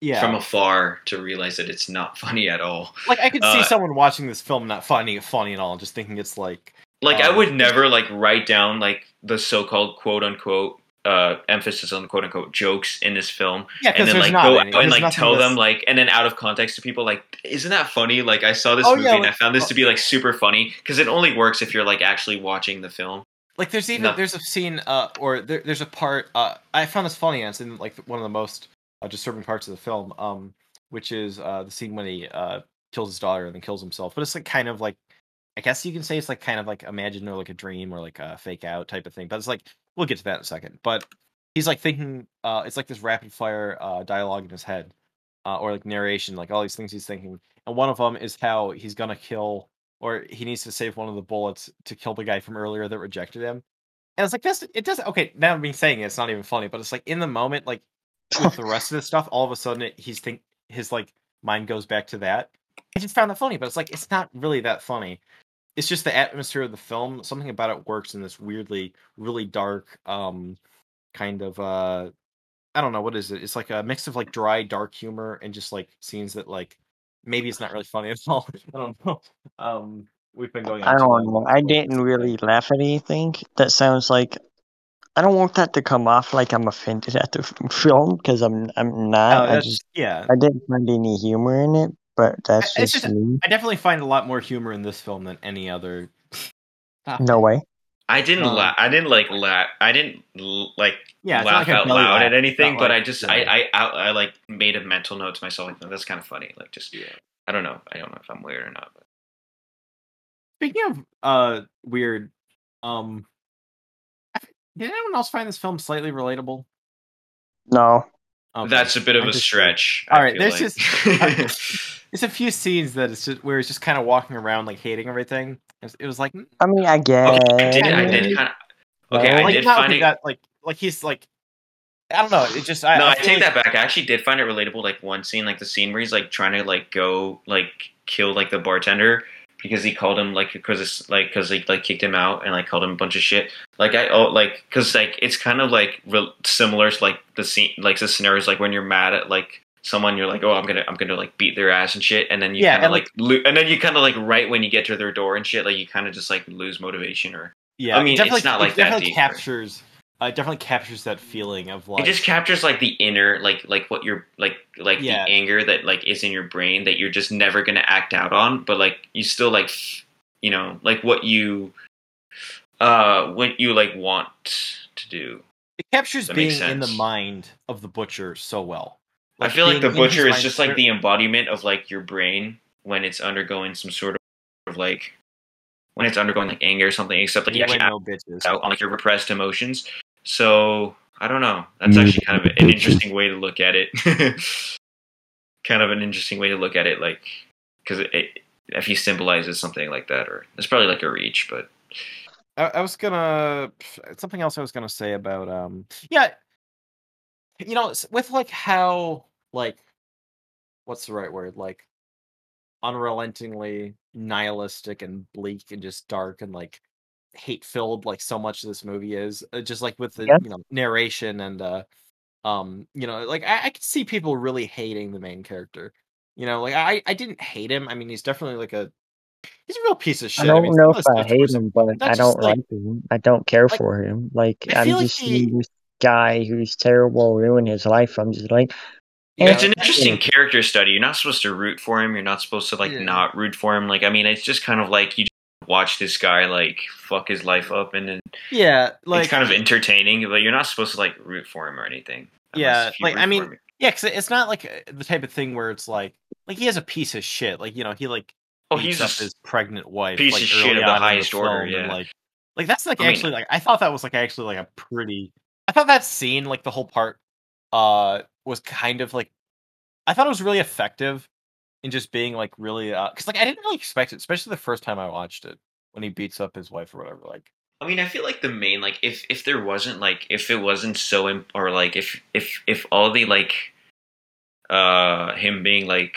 yeah. from afar to realize that it's not funny at all. like I could see uh, someone watching this film not finding it funny at all, and just thinking it's like Like I Um, would never like write down like the so-called quote unquote uh emphasis on quote unquote jokes in this film. Yeah, and then like go any. out and There's like tell them like and then out of context to people like isn't that funny? Like i saw this Oh, movie yeah, and i found this to be like super funny because it only works if you're like actually watching the film. Like there's even No. there's a scene uh or there, there's a part uh I found this funny and it's in like one of the most uh, disturbing parts of the film um which is uh the scene when he uh kills his daughter and then kills himself. But it's like kind of like I guess you can say it's like kind of like imagined or like a dream or like a fake out type of thing. But it's like we'll get to that in a second but he's like thinking uh it's like this rapid fire uh dialogue in his head uh, or like narration like all these things he's thinking and one of them is how he's gonna kill or he needs to save one of the bullets to kill the guy from earlier that rejected him. And it's like this it doesn't okay, now me saying it, it's not even funny, but it's like in the moment, like with the rest of the stuff, all of a sudden it, he's think his like mind goes back to that. I just found that funny, but it's like it's not really that funny. It's just the atmosphere of the film. Something about it works in this weirdly, really dark, um, kind of uh I don't know what is it. It's like a mix of like dry, dark humor and just like scenes that like maybe it's not really funny at all. I don't know. Um, we've been going. on I don't know. I didn't really laugh at anything. That sounds like I don't want that to come off like I'm offended at the film because I'm I'm Oh, not. I just yeah, I didn't find any humor in it, but that's I- just just- me. I definitely find a lot more humor in this film than any other. Stop No way. i didn't Um, laugh i didn't like laugh i didn't like Yeah, it's not laugh like out loud laugh. at anything but like- i just yeah. I, I I I like made a mental note to myself like that's kind of funny like just Yeah. i don't know i don't know if i'm weird or not but Speaking of uh weird, um, did anyone else find this film slightly relatable? No. Okay. that's a bit of I a just- stretch All I right, feel there's like. just- uh, It's a few scenes that it's just where it's just kind of walking around like hating everything. It was, it was like I mean, I guess. Okay, I did. I did kind of. Okay, I like did not find like it. that like like he's like I don't know. It just I, no, I, feel take like- that back. I actually did find it relatable. Like one scene, like the scene where he's like trying to like go like kill like the bartender, because he called him like because it's like because he like kicked him out and like called him a bunch of shit. Like I oh like because like it's kind of like real similar to like the scene like the scenarios like when you're mad at like someone you're like oh I'm gonna I'm gonna like beat their ass and shit and then you Yeah, kind of and, like, lo- and then you kind of like right when you get to their door and shit like you kind of just like lose motivation or Yeah, I mean, definitely, it's not it like that definitely deep, captures. Uh, it definitely captures that feeling of like it just captures like the inner like like what you're like like Yeah. the anger that like is in your brain that you're just never gonna act out on but like you still like you know like what you uh what you like want to do it captures That being in the mind of the butcher so well. i feel like the butcher is just like the embodiment of like your brain when it's undergoing some sort of like when it's undergoing like anger or something except like you You actually act no bitches. out on like your repressed emotions so i don't know. That's actually kind of an interesting. way to look at it. Kind of an interesting way to look at it like because it, it, if he symbolizes something like that or it's probably like a reach but I, I was gonna something else I was gonna say about um yeah, you know with like how like what's the right word? Like unrelentingly nihilistic and bleak and just dark and like hate filled like so much of this movie is uh, just like with the Yeah. you know narration and uh um you know like I, I could see people really hating the main character you know like I I didn't hate him I mean he's definitely like a he's a real piece of shit I don't mean, know if I hate was- him, but I don't like- like him. I don't care like, for him. Like I I'm feel like just he- this guy who's terrible ruin his life. I'm just like, Yeah, it's an interesting character study you're not supposed to root for him you're not supposed to like Yeah. not root for him like i mean it's just kind of like you just watch this guy like fuck his life up and then yeah like it's kind of entertaining but you're not supposed to like root for him or anything Yeah, unless if you like, I mean, him. Yeah, because it's not like the type of thing where it's like, like he has a piece of shit. Like you know, he like oh beats he's up his pregnant wife. piece like, of shit of the highest order, film, and, like, like that's like I mean- actually like I thought that was like actually like a pretty. I thought that scene, like the whole part, uh, was kind of like, I thought it was really effective in just being like really, uh, because like I didn't really expect it, especially the first time I watched it when he beats up his wife or whatever. Like, I mean, I feel like the main like if if there wasn't like if it wasn't so imp- or like if if if all the like uh him being like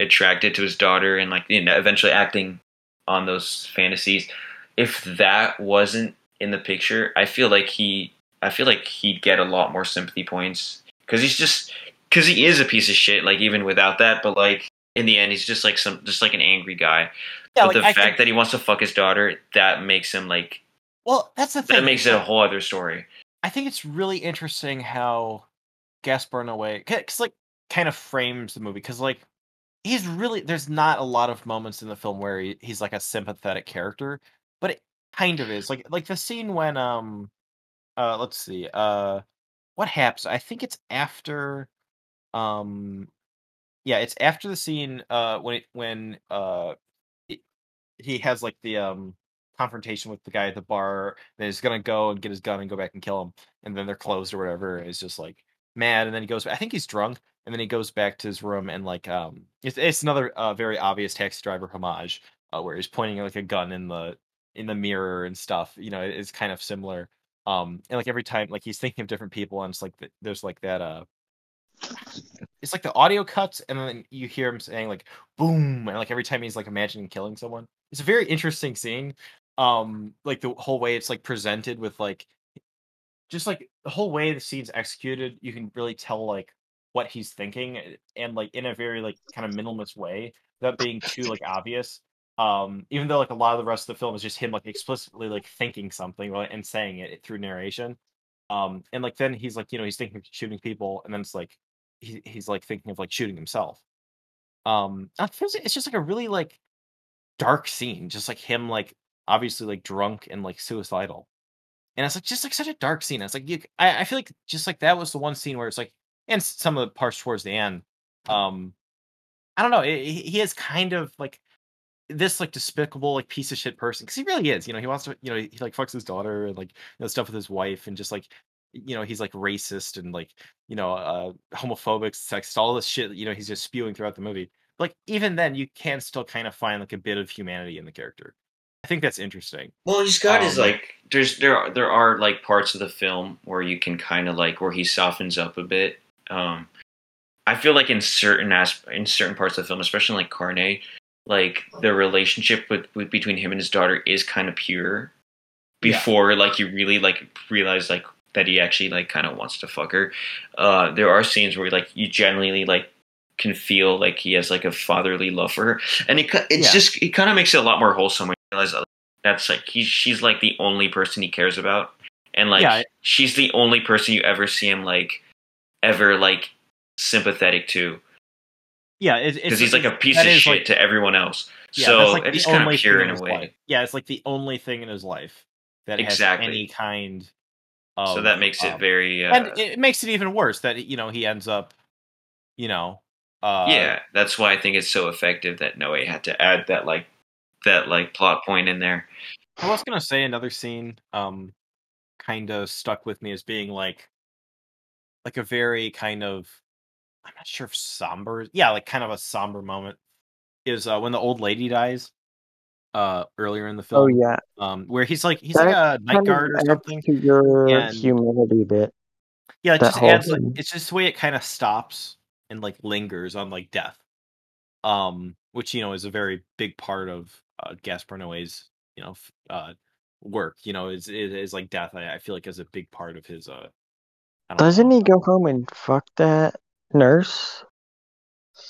attracted to his daughter and like you know eventually acting on those fantasies if that wasn't in the picture I feel like he I feel like he'd get a lot more sympathy points cuz he's just cuz he is a piece of shit like even without that but like in the end he's just like some just like an angry guy yeah, but like the I fact think- that he wants to fuck his daughter that makes him like well, that's the thing. that makes it a whole other story. I think it's really interesting how Gaspar Noé, because like kind of frames the movie, because like he's really there's not a lot of moments in the film where he, he's like a sympathetic character, but it kind of is like like the scene when um uh let's see uh what happens? I think it's after um yeah it's after the scene uh when it, when uh it, he has like the um confrontation with the guy at the bar and he's gonna go and get his gun and go back and kill him and then they're closed or whatever and he's just like mad and then he goes i think he's drunk and then he goes back to his room and like um it's, it's another uh, very obvious taxi driver homage uh, where he's pointing like a gun in the in the mirror and stuff you know it's kind of similar um and like every time like he's thinking of different people and it's like th- there's like that uh it's like the audio cuts and then you hear him saying like boom and like every time he's like imagining killing someone. It's a very interesting scene. Um like the whole way it's like presented with like just like the whole way the scene's executed you can really tell like what he's thinking eh, and like in a very like kind of minimalist way without being too like obvious. Um even though like a lot of the rest of the film is just him like explicitly like thinking something and saying it through narration. Um and like then he's like you know he's thinking of shooting people and then it's like he, he's like thinking of like shooting himself. Um it's just like a really like dark scene just like him like obviously like drunk and like suicidal. And it's like just like such a dark scene it's like you I, I feel like just like that was the one scene where it's like and some of the parts towards the end um i don't know it, he is kind of like this like despicable like piece of shit person because he really is you know he wants to you know he, he like fucks his daughter and like you know stuff with his wife and just like you know he's like racist and like you know uh homophobic sexist all this shit you know he's just spewing throughout the movie. Like even then you can still kind of find like a bit of humanity in the character. I think that's interesting. Well, he's got his Um, like there's there are there are like parts of the film where you can kind of like where he softens up a bit. Um, I feel like in certain asp- in certain parts of the film, especially like Carne, like the relationship with, with between him and his daughter is kind of pure before like you really like realize like that he actually like kind of wants to fuck her. Uh, there are scenes where like you genuinely like can feel like he has like a fatherly love for her, and it it's Yeah. just it kind of makes it a lot more wholesome when you realize that's like he she's like the only person he cares about, and like Yeah. she's the only person you ever see him like ever like sympathetic to Yeah, it, because he's like a piece of shit like- to everyone else. yeah, so that's like it's kind of pure thing in a way. life. Yeah, it's like the only thing in his life that Exactly. has any kind of. so that makes it um, very uh, and it makes it even worse that you know he ends up, you know, uh, yeah. That's why I think it's so effective that Noé had to add that like that like plot point in there. I was gonna say another scene, um, kind of stuck with me as being like, like a very kind of, I'm not sure if somber, yeah, like kind of a somber moment is uh when the old lady dies, uh, earlier in the film, Oh yeah, um, where he's like he's That like a night guard or adds something. to your and- humanity bit. Yeah, it just adds like it's just the way it kind of stops and like lingers on like death, um, which you know is a very big part of uh, Gaspar Noé's you know uh work. You know, is is, is like death. I, I feel like is a big part of his uh. Doesn't know. he go home and fuck that nurse?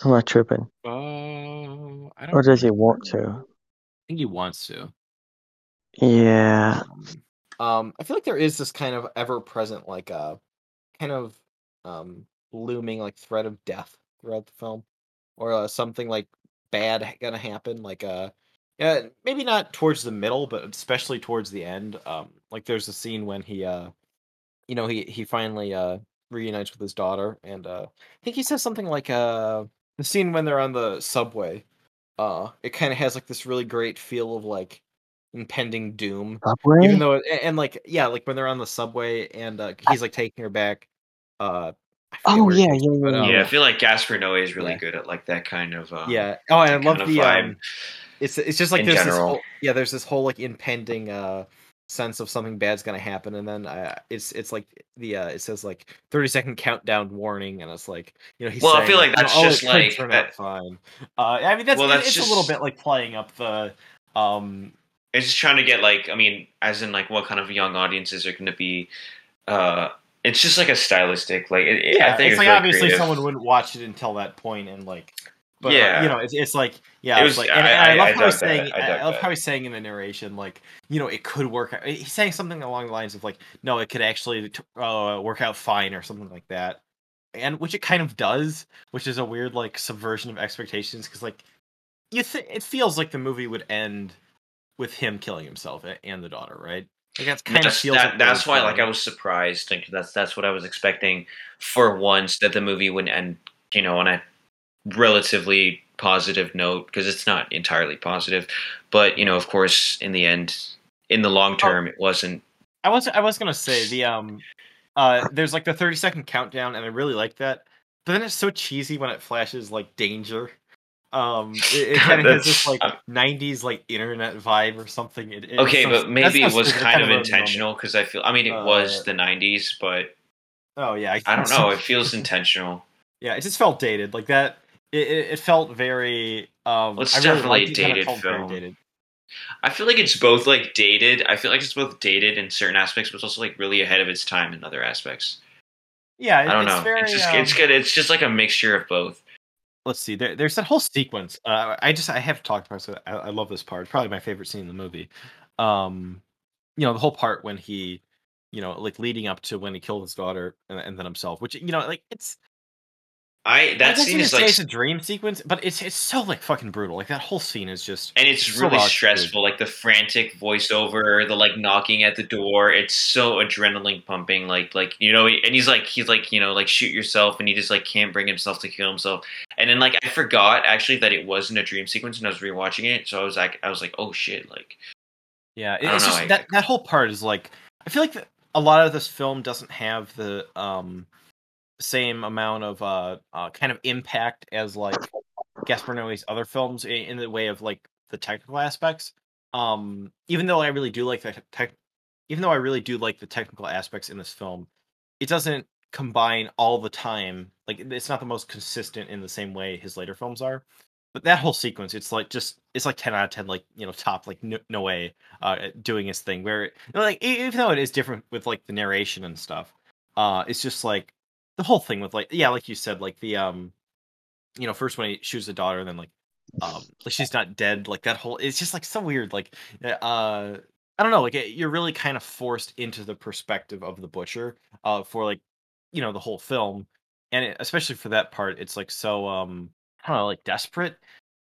Or Am I tripping? Uh, I don't. Or does he want to? I think he wants to. Yeah. Um, um, I feel like there is this kind of ever present, like uh, kind of um looming like threat of death throughout the film, or uh, something like bad gonna happen. Like uh, yeah, maybe not towards the middle, but especially towards the end. Um, like there's a scene when he uh, you know, he he finally uh reunites with his daughter, and uh, I think he says something like uh, the scene when they're on the subway. Uh, it kind of has like this really great feel of like impending doom Subway? even though and, and like yeah like when they're on the subway and uh he's like taking her back uh oh yeah, yeah, yeah, but, yeah. um, yeah, I feel like Gaspar Noé is really yeah. good at like that kind of uh, yeah oh and i love the vibe. um it's it's just like in there's this whole, yeah there's this whole like impending uh sense of something bad's gonna happen and then uh, it's it's like the uh it says like 30 second countdown warning and it's like you know he's Well, I feel like that's oh, just like turn that- out fine uh i mean that's, Well, that's it's a little bit like playing up the um it's just trying to get like I mean, as in like what kind of young audiences are going to be. uh It's just like a stylistic, like it, it- yeah I think it's like really obviously creative. someone wouldn't watch it until that point and like but Yeah. you know it's, it's like yeah It it's was- like and, I- I, I- love I how he's saying I love that. how he's saying in the narration like you know it could work out he's saying something along the lines of like no it could actually t- uh, work out fine or something like that and which it kind of does which is a weird like subversion of expectations because like you th- it feels like the movie would end with him killing himself and the daughter right like that's kind of feels that, like that's why like I was surprised. Like that's that's what I was expecting for once that the movie would end, you know, on a relatively positive note because it's not entirely positive, but you know, of course, in the end, in the Oh. long term, it wasn't. I was I was gonna say the um uh there's like the 30 second countdown and I really like that. But then it's so cheesy when it flashes like danger. Um it, it kind of has this like That's- 90s like internet vibe or something. It, Okay, so- but maybe it was stupid. kind of intentional because I feel. I mean, it Uh, was the '90s, but Oh yeah, I don't know. so. It feels intentional. Yeah, it just felt dated. Like that it, it, felt very um Well, it's I definitely liked a it, and it dated felt very film. dated. I feel like it's both like dated. I feel like it's both dated in certain aspects, but it's also like really ahead of its time in other aspects. Yeah, it, I don't it's know. very it's just um, it's good. It's just like a mixture of both. let's see there, there's that whole sequence uh, i just i have talked about so I, I love this part it's probably my favorite scene in the movie um you know the whole part when he you know like leading up to when he killed his daughter and, and then himself which you know like it's I I that guess scene is like it's a dream sequence but it's it's so like fucking brutal. Like that whole scene is just and it's so really stressful like the frantic voiceover the like knocking at the door. It's so adrenaline pumping like like you know and he's like he's like you know like shoot yourself and he just like can't bring himself to kill himself. And then like i forgot actually that it wasn't a dream sequence and i was rewatching it so i was like i was like oh shit like Yeah, don't it's know, just I- that that whole part is like I feel like the, a lot of this film doesn't have the um same amount of uh, uh kind of impact as like Gaspar other films in, in the way of like the technical aspects. Um, even though I really do like the tech, even though I really do like the technical aspects in this film, it doesn't combine all the time. Like it's not the most consistent in the same way his later films are. but that whole sequence, it's like just it's like ten out of ten, like you know, top like no, way uh doing his thing. Where like even though it is different with like the narration and stuff, uh, it's just like the whole thing with like yeah, like you said, like the um, you know, first when he shoots the daughter, and then like um, like she's not dead, like that whole it's just like so weird, like uh. I don't know, like it, you're really kind of forced into the perspective of the butcher, uh, for like, you know, the whole film, and it, especially for that part, it's like so um I don't know, like desperate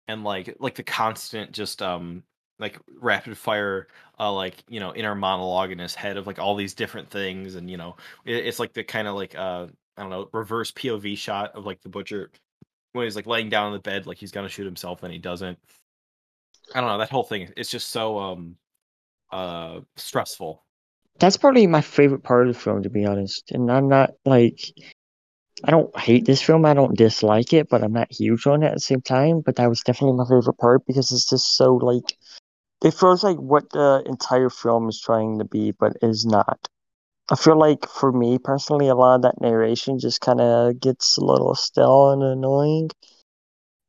and like like the constant just um like rapid fire uh like you know inner monologue in his head of like all these different things and you know it, it's like the kind of like uh I don't know reverse POV shot of like the butcher when he's like laying down on the bed like he's gonna shoot himself and he doesn't. I don't know that whole thing. It's just so um uh stressful. That's probably my favorite part of the film, to be honest. And I'm not like I don't hate this film. I don't dislike it, but I'm not huge on it at the same time. But that was definitely my favorite part because it's just so like it feels like what the entire film is trying to be, but is not. I feel like for me personally, a lot of that narration just kind of gets a little stale and annoying.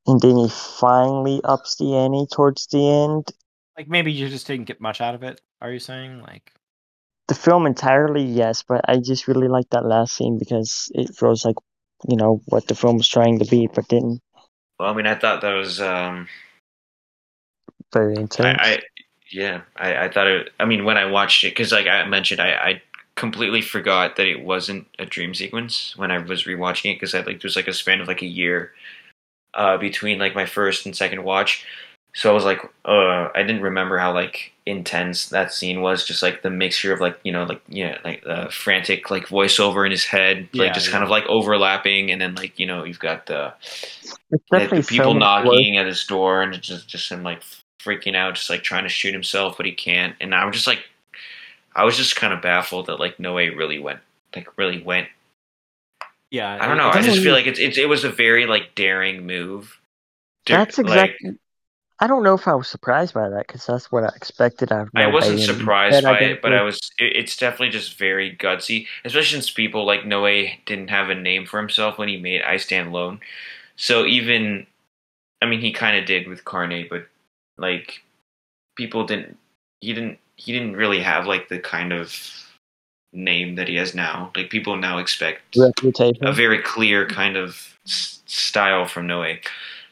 And then he finally ups the ante towards the end. Like maybe you just didn't get much out of it. Are you saying like? the film entirely, yes, but I just really like that last scene because it feels like, you know, what the film was trying to be, but didn't. Well, I mean, I thought that was um, very intense. I, I yeah, I, I thought it. I mean, when I watched it, because like I mentioned, I, I completely forgot that it wasn't a dream sequence when I was rewatching it because I like there's like a span of like a year uh, between like my first and second watch. So I was like, uh, I didn't remember how like intense that scene was. Just like the mixture of like you know like yeah like the frantic like voiceover in his head, like Yeah, just yeah. kind of like overlapping, and then like you know you've got the, the, people so much work. knocking at his door, and just just him like freaking out, just like trying to shoot himself, but he can't. And I'm just like, I was just kind of baffled that like Noé really went like really went Yeah, I don't know. I just feel like it's, it's it was a very like daring move. To- That's like, exactly. I don't know if I was surprised by that because that's what I expected out of I wasn't and surprised instead by it, but I was. It, it's definitely just very gutsy, especially since people like Noé didn't have a name for himself when he made I Stand Alone. So even, I mean, he kind of did with Carne, but like people didn't. He didn't. He didn't really have like the kind of name that he has now. Like people now expect reputation. a very clear kind of s- style from Noé.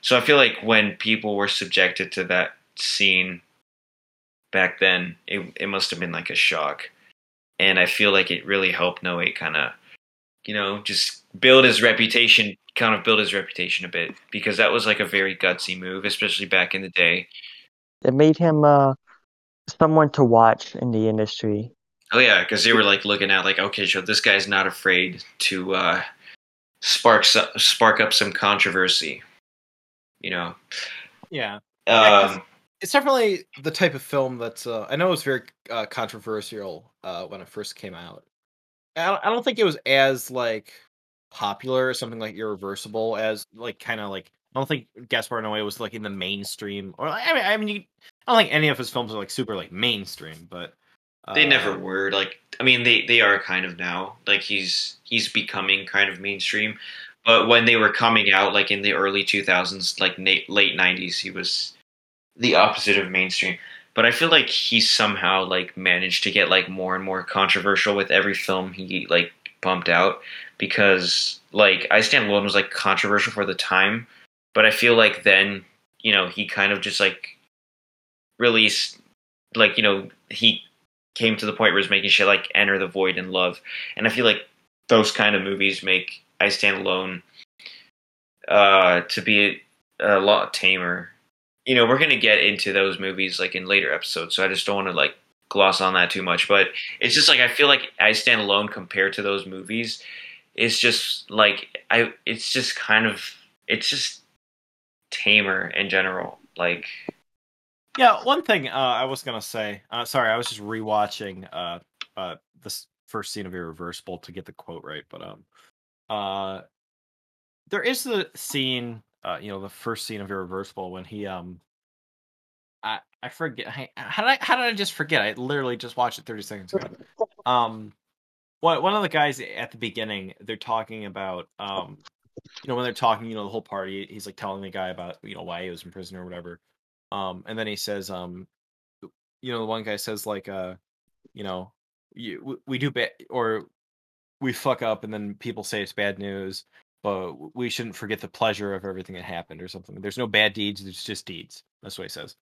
So I feel like when people were subjected to that scene back then, it it must have been like a shock, and I feel like it really helped Noé kind of, you know, just build his reputation, kind of build his reputation a bit because that was like a very gutsy move, especially back in the day. It made him uh, someone to watch in the industry. Oh yeah, because they were like looking at like, okay, so this guy's not afraid to uh, spark so- spark up some controversy, you know. yeah. Yeah, 'cause- Um, it's definitely the type of film that's uh, I know it was very uh, controversial uh, when it first came out. I don't, I don't think it was as like popular or something like Irreversible as like kind of like I don't think Gaspar Noé was like in the mainstream or I mean I mean you, I don't think any of his films are like super like mainstream, but uh, They never were like. I mean, they they are kind of now. Like he's he's becoming kind of mainstream. But when they were coming out, like in the early two thousands, like na- late nineties, he was the opposite of mainstream. But I feel like he somehow like managed to get like more and more controversial with every film he like bumped out because like I Stand Alone was like controversial for the time, but I feel like then you know he kind of just like released like you know he came to the point where he's making shit like Enter the Void and Love, and I feel like those kind of movies make I Stand Alone uh, to be a, a lot tamer. You know, we're gonna get into those movies like in later episodes, so I just don't want to like gloss on that too much. But it's just like I feel like I Stand Alone compared to those movies, it's just like I. It's just kind of it's just tamer in general. Like Yeah, one thing uh, I was gonna say. Uh, sorry, I was just rewatching uh, uh, this first scene of Irreversible to get the quote right, but um, uh, there is the scene, uh, you know, the first scene of Irreversible when he um, I I forget how did I how did I just forget? I literally just watched it thirty seconds ago. Um, one one of the guys at the beginning, they're talking about um, you know when they're talking, you know the whole party, he's like telling the guy about you know why he was in prison or whatever. Um, and then he says, um, you know the one guy says like, uh, you know, you, we, we do bad or we fuck up, and then people say it's bad news, but we shouldn't forget the pleasure of everything that happened or something. There's no bad deeds, there's just deeds. That's what he says.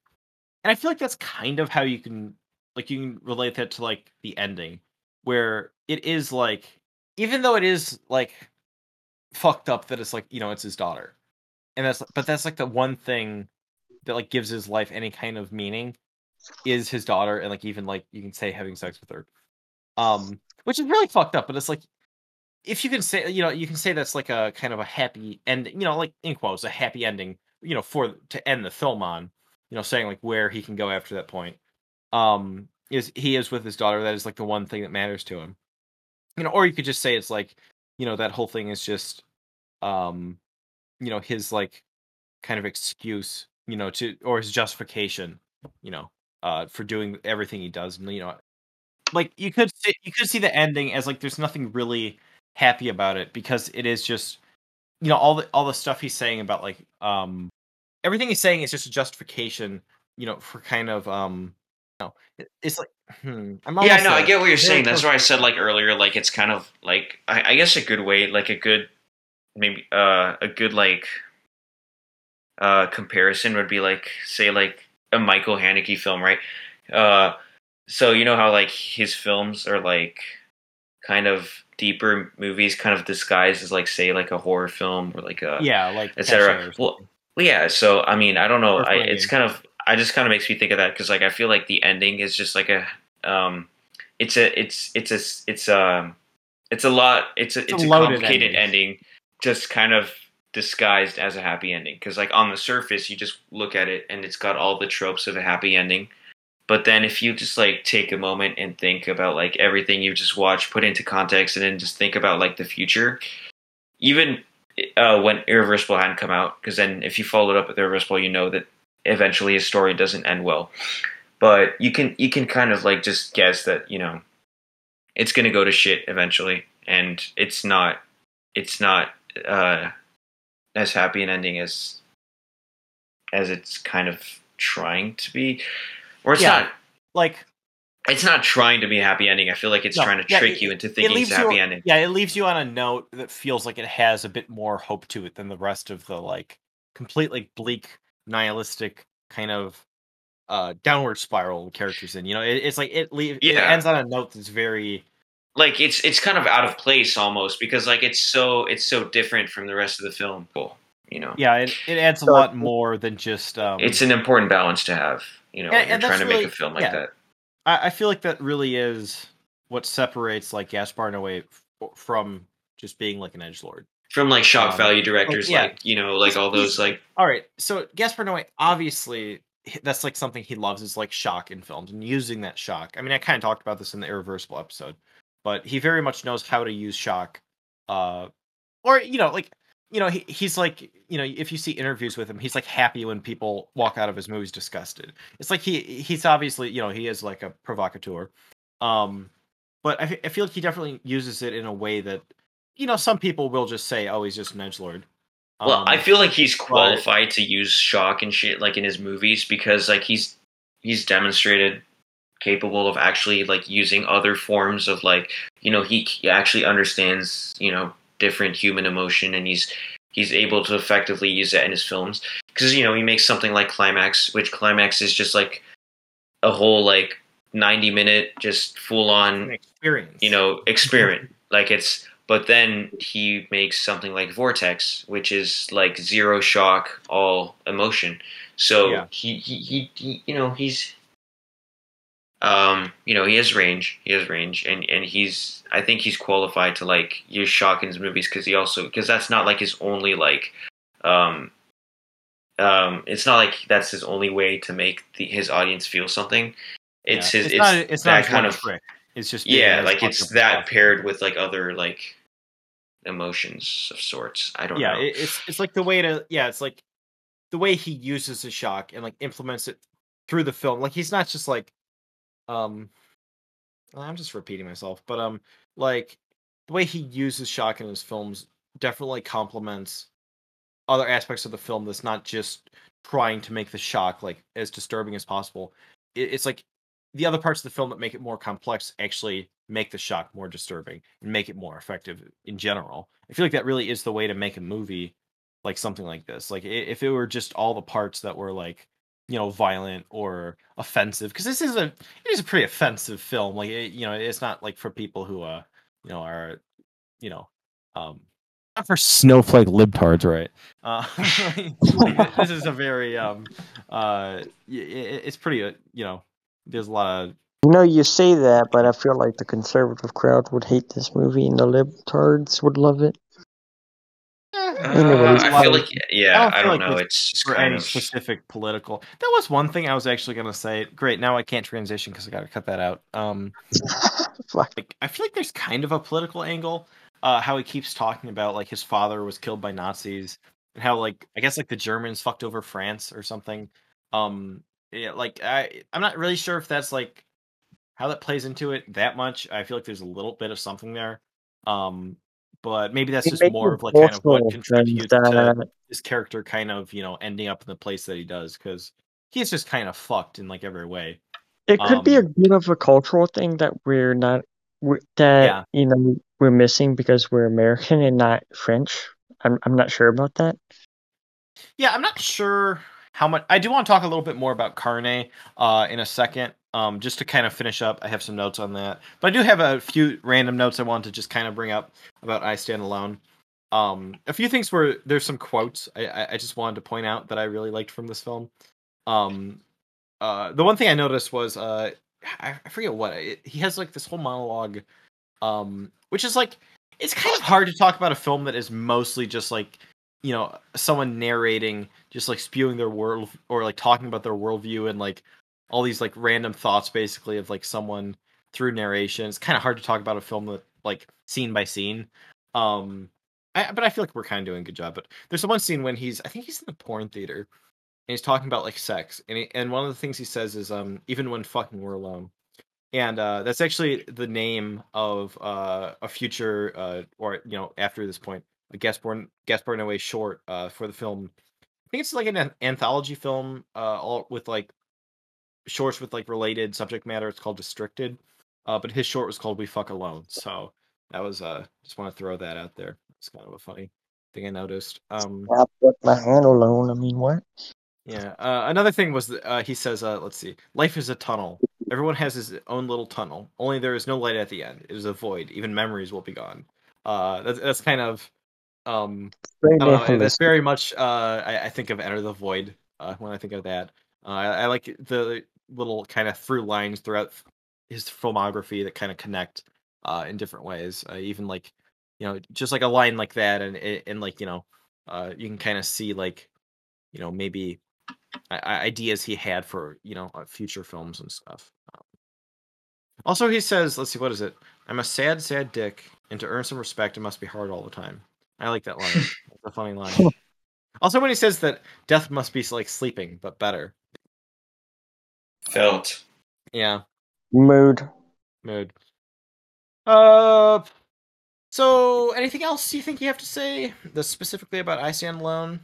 And I feel like that's kind of how you can like you can relate that to like the ending where it is like even though it is like fucked up that it's like you know it's his daughter and that's but that's like the one thing that like gives his life any kind of meaning is his daughter and like even like you can say having sex with her. Um which is really fucked up but it's like if you can say you know you can say that's like a kind of a happy end you know like in quotes a happy ending you know for to end the film on you know saying like where he can go after that point um is he is with his daughter that is like the one thing that matters to him. You know or you could just say it's like you know that whole thing is just um you know his like kind of excuse you know to or his justification you know uh for doing everything he does and you know like you could see, you could see the ending as like there's nothing really happy about it because it is just you know all the all the stuff he's saying about like um everything he's saying is just a justification you know for kind of um you know it's like hmm, I'm yeah, no, I get what you're saying. That's why I said like earlier, like it's kind of like I, I guess a good way, like a good maybe uh a good like uh comparison would be like say like a Michael Haneke film, right? Uh so you know how like his films are like kind of deeper movies kind of disguised as like say like a horror film or like a yeah like etc. Well, yeah. So I mean, I don't know. I, it's kind of I just kind of makes me think of that because like I feel like the ending is just like a um, it's a it's it's a it's a it's a lot it's a It's a it's a, complicated ending. ending. just kind of disguised as a happy ending. Because like on the surface you just look at it and it's got all the tropes of a happy ending. But then if you just like take a moment and think about like everything you just watched put into context and then just think about like the future even uh, when irreversible hadn't come out because then if you followed up with irreversible you know that eventually his story doesn't end well. But you can you can kind of like just guess that you know it's going to go to shit eventually. And it's not it's not uh as happy an ending as as it's kind of trying to be or it's Yeah. not like it's not trying to be a happy ending i feel like it's No, trying to yeah, trick it- you into it thinking it's a happy you, ending Yeah, it leaves you on a note that feels like it has a bit more hope to it than the rest of the like completely bleak, nihilistic kind of uh downward spiral the characters in. You know, it, it's like it leave it ends on a note that's very like it's it's kind of out of place almost because like it's so it's so different from the rest of the film Cool, you know yeah, it, it adds a So- lot more than just um it's an important balance to have you know And- when you're trying that's to make a film like yeah. that I, I feel like that really is what separates like Gaspar Noé f- from just being like an edge lord. from like shock Um, value directors yeah. like you know like He's- all those like All right, so Gaspar Noé obviously that's like something he loves is like shock in films and using that shock. I mean, I kind of talked about this in the irreversible episode, but he very much knows how to use shock. Uh, or you know, like you know, he, he's like you know, if you see interviews with him, he's like happy when people walk out of his movies disgusted. It's like he he's obviously you know he is like a provocateur, um, but I, I feel like he definitely uses it in a way that you know some people will just say, oh, he's just an edge lord. well Um, i feel like he's qualified to use shock and shit like in his movies because like he's he's demonstrated capable of actually like using other forms of like you know he, he actually understands you know different human emotion and he's he's able to effectively use that in his films because you know he makes something like climax which climax is just like a whole like 90 minute just full on experience. you know experiment like it's but then he makes something like vortex which is like zero shock all emotion so Yeah. he, he, he, he you know he's um you know he has range he has range and and he's i think he's qualified to like use shock in his movies because he also because that's not like his only like um um it's not like that's his only way to make the, his audience feel something it's Yeah. his it's, not it's that not kind of trick. It's just yeah like it's that possible. paired with like other like emotions of sorts i don't yeah know it, it's it's like the way to yeah it's like the way he uses the shock and like implements it through the film like he's not just like um i'm just repeating myself but um like the way he uses shock in his films definitely complements other aspects of the film that's not just trying to make the shock like as disturbing as possible. It, it's like the other parts of the film that make it more complex actually make the shock more disturbing and make it more effective in general. I feel like that really is the way to make a movie like something like this. Like if it were just all the parts that were like you know violent or offensive because this is a it is a pretty offensive film like it, you know it's not like for people who uh you know are you know um not for snowflake libtards right uh this is a very um uh it, it's pretty uh, you know there's a lot of You know, you say that, but I feel like the conservative crowd would hate this movie and the libtards would love it. Uh, Anyways, I feel like yeah, I I don't don't, like know. this It's for any of specific political that was one thing i was actually going to say great now i can't transition because i gotta cut that out um like I feel like there's kind of a political angle. Uh, how he keeps talking about like his father was killed by Nazis and how like I guess like the Germans fucked over France or something. Um, yeah, like I I'm not really sure if that's like how that plays into it that much. I feel like there's a little bit of something there. Um, but maybe that's It just more of like kind of what contributes to his character kind of you know ending up in the place that he does because he's just kind of fucked in like every way. It could be a Um, bit of a cultural thing that we're not we- that Yeah. you know we're missing because we're American and not French. I'm I'm not sure about that. Yeah, I'm not sure how much. I do want to talk a little bit more about Carne uh, in a second. Um, just to kind of finish up, I have some notes on that, but I do have a few random notes I wanted to just kind of bring up about I Stand Alone. Um, a few things where there's some quotes I, I, just wanted to point out that I really liked from this film. Um, uh, the one thing I noticed was uh, I, I forget what it, he has like this whole monologue, um, which is like it's kind of hard to talk about a film that is mostly just like you know someone narrating just like spewing their world or like talking about their worldview and like all these like random thoughts basically of like someone through narration. It's kind of hard to talk about a film that like scene by scene. Um I, but i feel like we're kind of doing a good job. But there's the one scene when he's i think he's in the porn theater and he's talking about like sex and he, and one of the things he says is um even when fucking we're alone. And uh that's actually the name of uh a future uh or you know after this point a Gaspar Gaspar Noé short uh, for the film. I think it's like an- anthology film, uh, all with like shorts with like related subject matter. It's called Destricted, uh, but his short was called We Fuck Alone. So that was uh, just want to throw that out there. It's kind of a funny thing I noticed. Um, I put my hand alone. I mean, what? yeah. Uh, another thing was that, uh, he says, uh, let's see, life is a tunnel. Everyone has his own little tunnel. Only there is no light at the end. It is a void. Even memories will be gone. Uh, that's that's kind of um Very know. That's very much. Uh, I, I think of Enter the Void uh, when I think of that. Uh, I, I like the little kind of through lines throughout his filmography that kind of connect uh, in different ways. Uh, even like you know, just like a line like that, and and like you know, uh, you can kind of see like you know maybe ideas he had for you know uh, future films and stuff. Um, also, he says, let's see, what is it? I'm a sad, sad dick, and to earn some respect, it must be hard all the time. I like that line. It's a funny line. Also, when he says that death must be like sleeping, but better. Felt. Yeah, Mood. mood. Uh, so anything else you think you have to say that's specifically about I Stand Alone?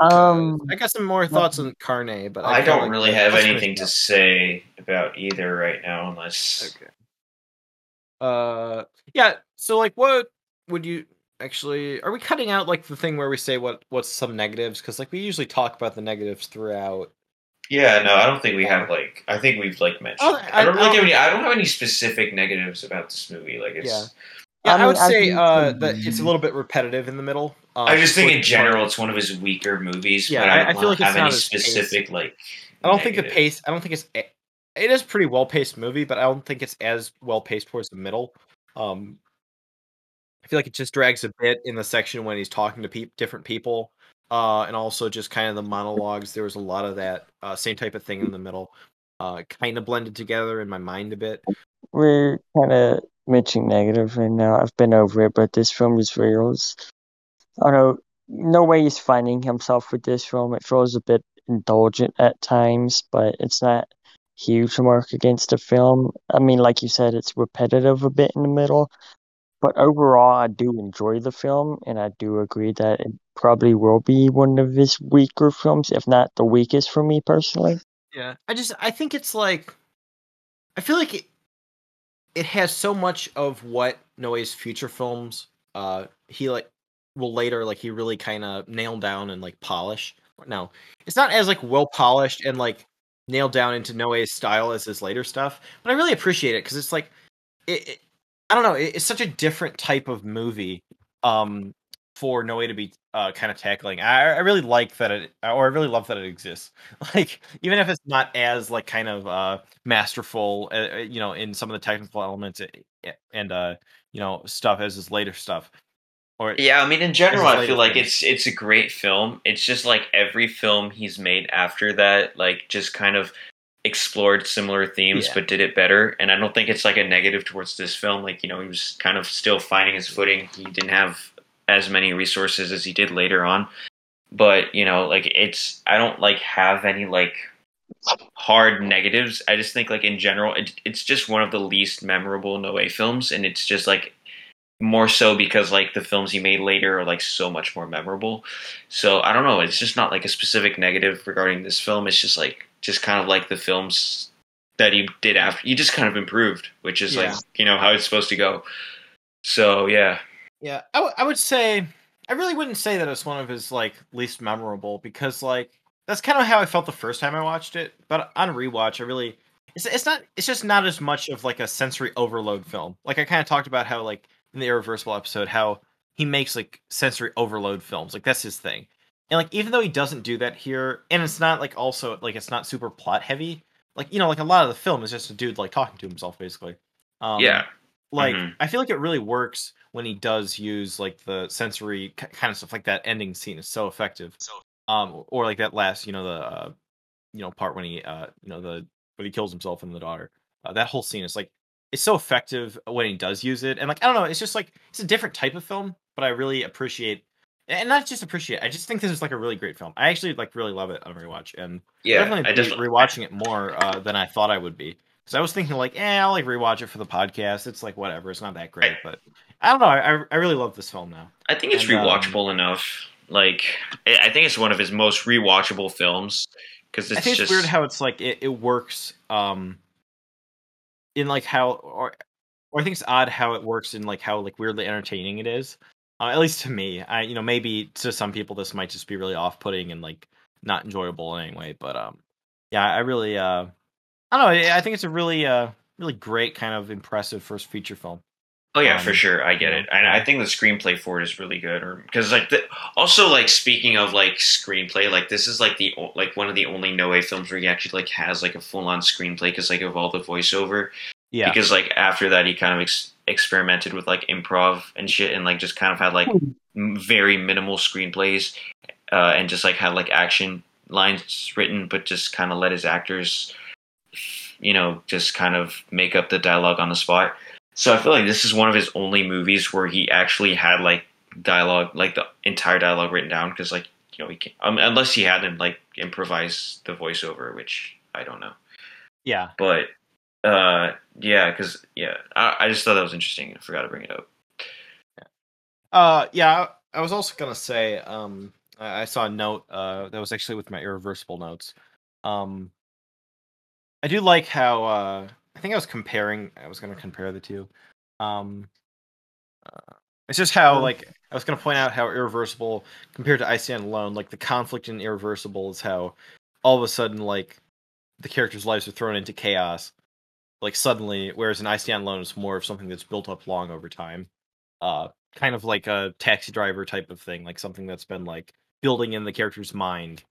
'Cause Um, I got some more thoughts on Carne, but I feel don't like really have anything to say about either right now, unless Okay. Uh, yeah. So, like, what would you actually? Are we cutting out like the thing where we say what what's some negatives? Because like we usually talk about the negatives throughout. Yeah, no, I don't think we have like. I think we've like mentioned. Oh, I, don't really I- have any. I don't have any specific negatives about this movie. Like it's. Yeah. Yeah, I I, would I say think, uh, um, that it's a little bit repetitive in the middle. Uh, I just think in general it's one of his weaker movies. Yeah, but I- I, I don't feel like it's have any not as paced. specific like. I don't think the pace. I don't think it's. a- It is pretty well paced movie, but I don't think it's as well paced towards the middle. Um, I feel like it just drags a bit in the section when he's talking to peop different people, uh, and also just kind of the monologues. There was a lot of that uh, same type of thing in the middle, uh, kind of blended together in my mind a bit. we're kind of mentioning negative right now. I've been over it, but this film is feels. I don't know. No way he's finding himself with this film. It feels a bit indulgent at times, but it's not huge mark against the film. I mean, like you said, it's repetitive a bit in the middle, but overall, I do enjoy the film, and I do agree that it probably will be one of his weaker films, if not the weakest for me personally. Yeah, I just I think it's like I feel like it it has so much of what Noé's future films uh he like will later like he really kind of nail down and like polish. No, it's not as like well polished and like nailed down into Noé's style as his later stuff, but I really appreciate it because it's like it, it, I don't know, it, it's such a different type of movie um for Noé to be uh, kind of tackling. I, I really like that it, or I really love that it exists. Like even if it's not as like kind of uh, masterful, uh, uh, you know, in some of the technical elements eh, eh, and uh, you know stuff as his later stuff. Or Yeah, I mean, in general, I feel like it's it's a great film. It's just like every film he's made after that, like just kind of explored similar themes Yeah. but did it better. And I don't think it's like a negative towards this film. Like you know, he was kind of still finding his footing. He didn't have as many resources as he did later on. But you know, like it's I don't like have any like hard negatives. I just think like in general, it, it's just one of the least memorable Noé films, and it's just like more so because like the films he made later are like so much more memorable. So I don't know. It's just not like a specific negative regarding this film. It's just like just kind of like the films that he did after. He just kind of improved, which is Yeah. like you know how it's supposed to go. So yeah, Yeah, I, w- I would say I really wouldn't say that it's one of his like least memorable because like that's kind of how I felt the first time I watched it. But on rewatch, I really it's it's not it's just not as much of like a sensory overload film. Like I kind of talked about how like in the irreversible episode how he makes like sensory overload films. Like that's his thing. And like even though he doesn't do that here, and it's not like also like it's not super plot heavy. Like you know, like a lot of the film is just a dude like talking to himself basically. Um, yeah, like Mhm. i feel like it really works when he does use like the sensory k- kind of stuff like that ending scene is so effective So, um or like that last you know the uh you know part when he uh you know the when he kills himself and the daughter uh, that whole scene is like it's so effective when he does use it and like i don't know it's just like it's a different type of film but i really appreciate and not just appreciate i just think this is like a really great film i actually like really love it on rewatch and yeah. definitely I just rewatching it more uh, than I thought I would be. Because I was thinking like, eh, I'll like rewatch it for the podcast. It's like whatever. It's not that great, but I don't know. I I really love this film now. I think it's And, um, rewatchable enough. Like I I think it's one of his most rewatchable films because it's I think just it's weird how it's like it, it works um in like how or or I think it's odd how it works in like how like weirdly entertaining it is. Uh, at least to me. I you know maybe to some people this might just be really off putting and like not enjoyable anyway. But um yeah, I really uh I don't know. I I think it's a really uh really great kind of impressive first feature film. Oh yeah, Um, for sure. I get it, and. I think the screenplay for it is really good. Or because like the, also like speaking of like screenplay, like this is like the like one of the only Noé films where he actually like has like a full on screenplay because like of all the voiceover. Yeah. Because like after that, he kind of ex- experimented with like improv and shit, and like just kind of had like very minimal screenplays, uh, and just like had like action lines written, but just kind of let his actors, you know, just kind of make up the dialogue on the spot. So I feel like this is one of his only movies where he actually had like dialogue, like the entire dialogue written down, because like you know he can um, unless he had him like improvise the voiceover, which I don't know, yeah. but uh yeah, because yeah, I, I just thought that was interesting. I forgot to bring it up. Uh, yeah, I I was also gonna say, um, I I saw a note uh, that was actually with my irreversible notes. Um, I do like how uh, I think I was comparing. I was gonna compare the two. Um, uh, it's just how like I was gonna point out how irreversible compared to I Stand Alone, like the conflict in irreversible is how all of a sudden like the characters' lives are thrown into chaos, like suddenly. Whereas in I Stand Alone, it's more of something that's built up long over time. Uh, kind of like a taxi driver type of thing, like something that's been like building in the character's mind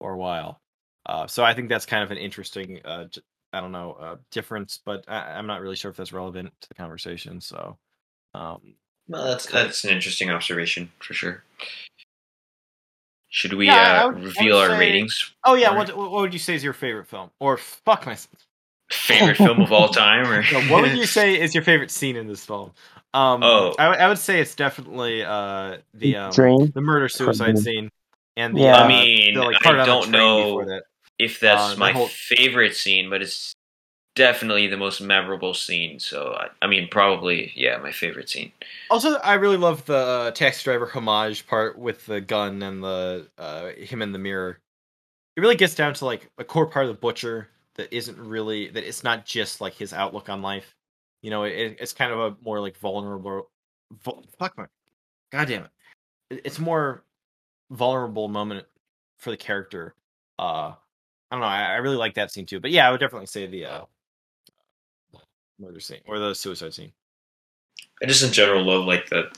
for a while. Uh, so I think that's kind of an interesting, uh, I don't know, uh, difference, but I- I'm not really sure if that's relevant to the conversation. So, um, Well, that's that's an interesting observation for sure. Should we Yeah, uh, would- reveal our say- ratings? oh yeah, Alright. what what would you say is your favorite film? Or fuck my, Favorite film of all time? Or no, what would you say is your favorite scene in this film? Um, Oh. I, would- I would say it's definitely uh the um, the murder suicide scene and the Yeah. uh, I mean, the, like, I part on the don't know that. If that's Uh, my whole- favorite scene, but it's definitely the most memorable scene. So I, I mean, probably yeah, my favorite scene. Also, I really love the uh, taxi driver homage part with the gun and the uh, him in the mirror. It really gets down to like a core part of the butcher that isn't really that it's not just like his outlook on life. You know, it, it's kind of a more like vulnerable. Vul, fuck my, god damn it! It- It's more vulnerable moment for the character. Uh, I don't know. I, I really like that scene too. But yeah, I would definitely say the uh, murder scene or the suicide scene. I just in general love like the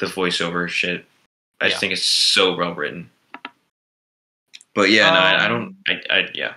the voiceover shit. I just think it's so well written. But yeah, no, I, I don't. Um, I, I yeah.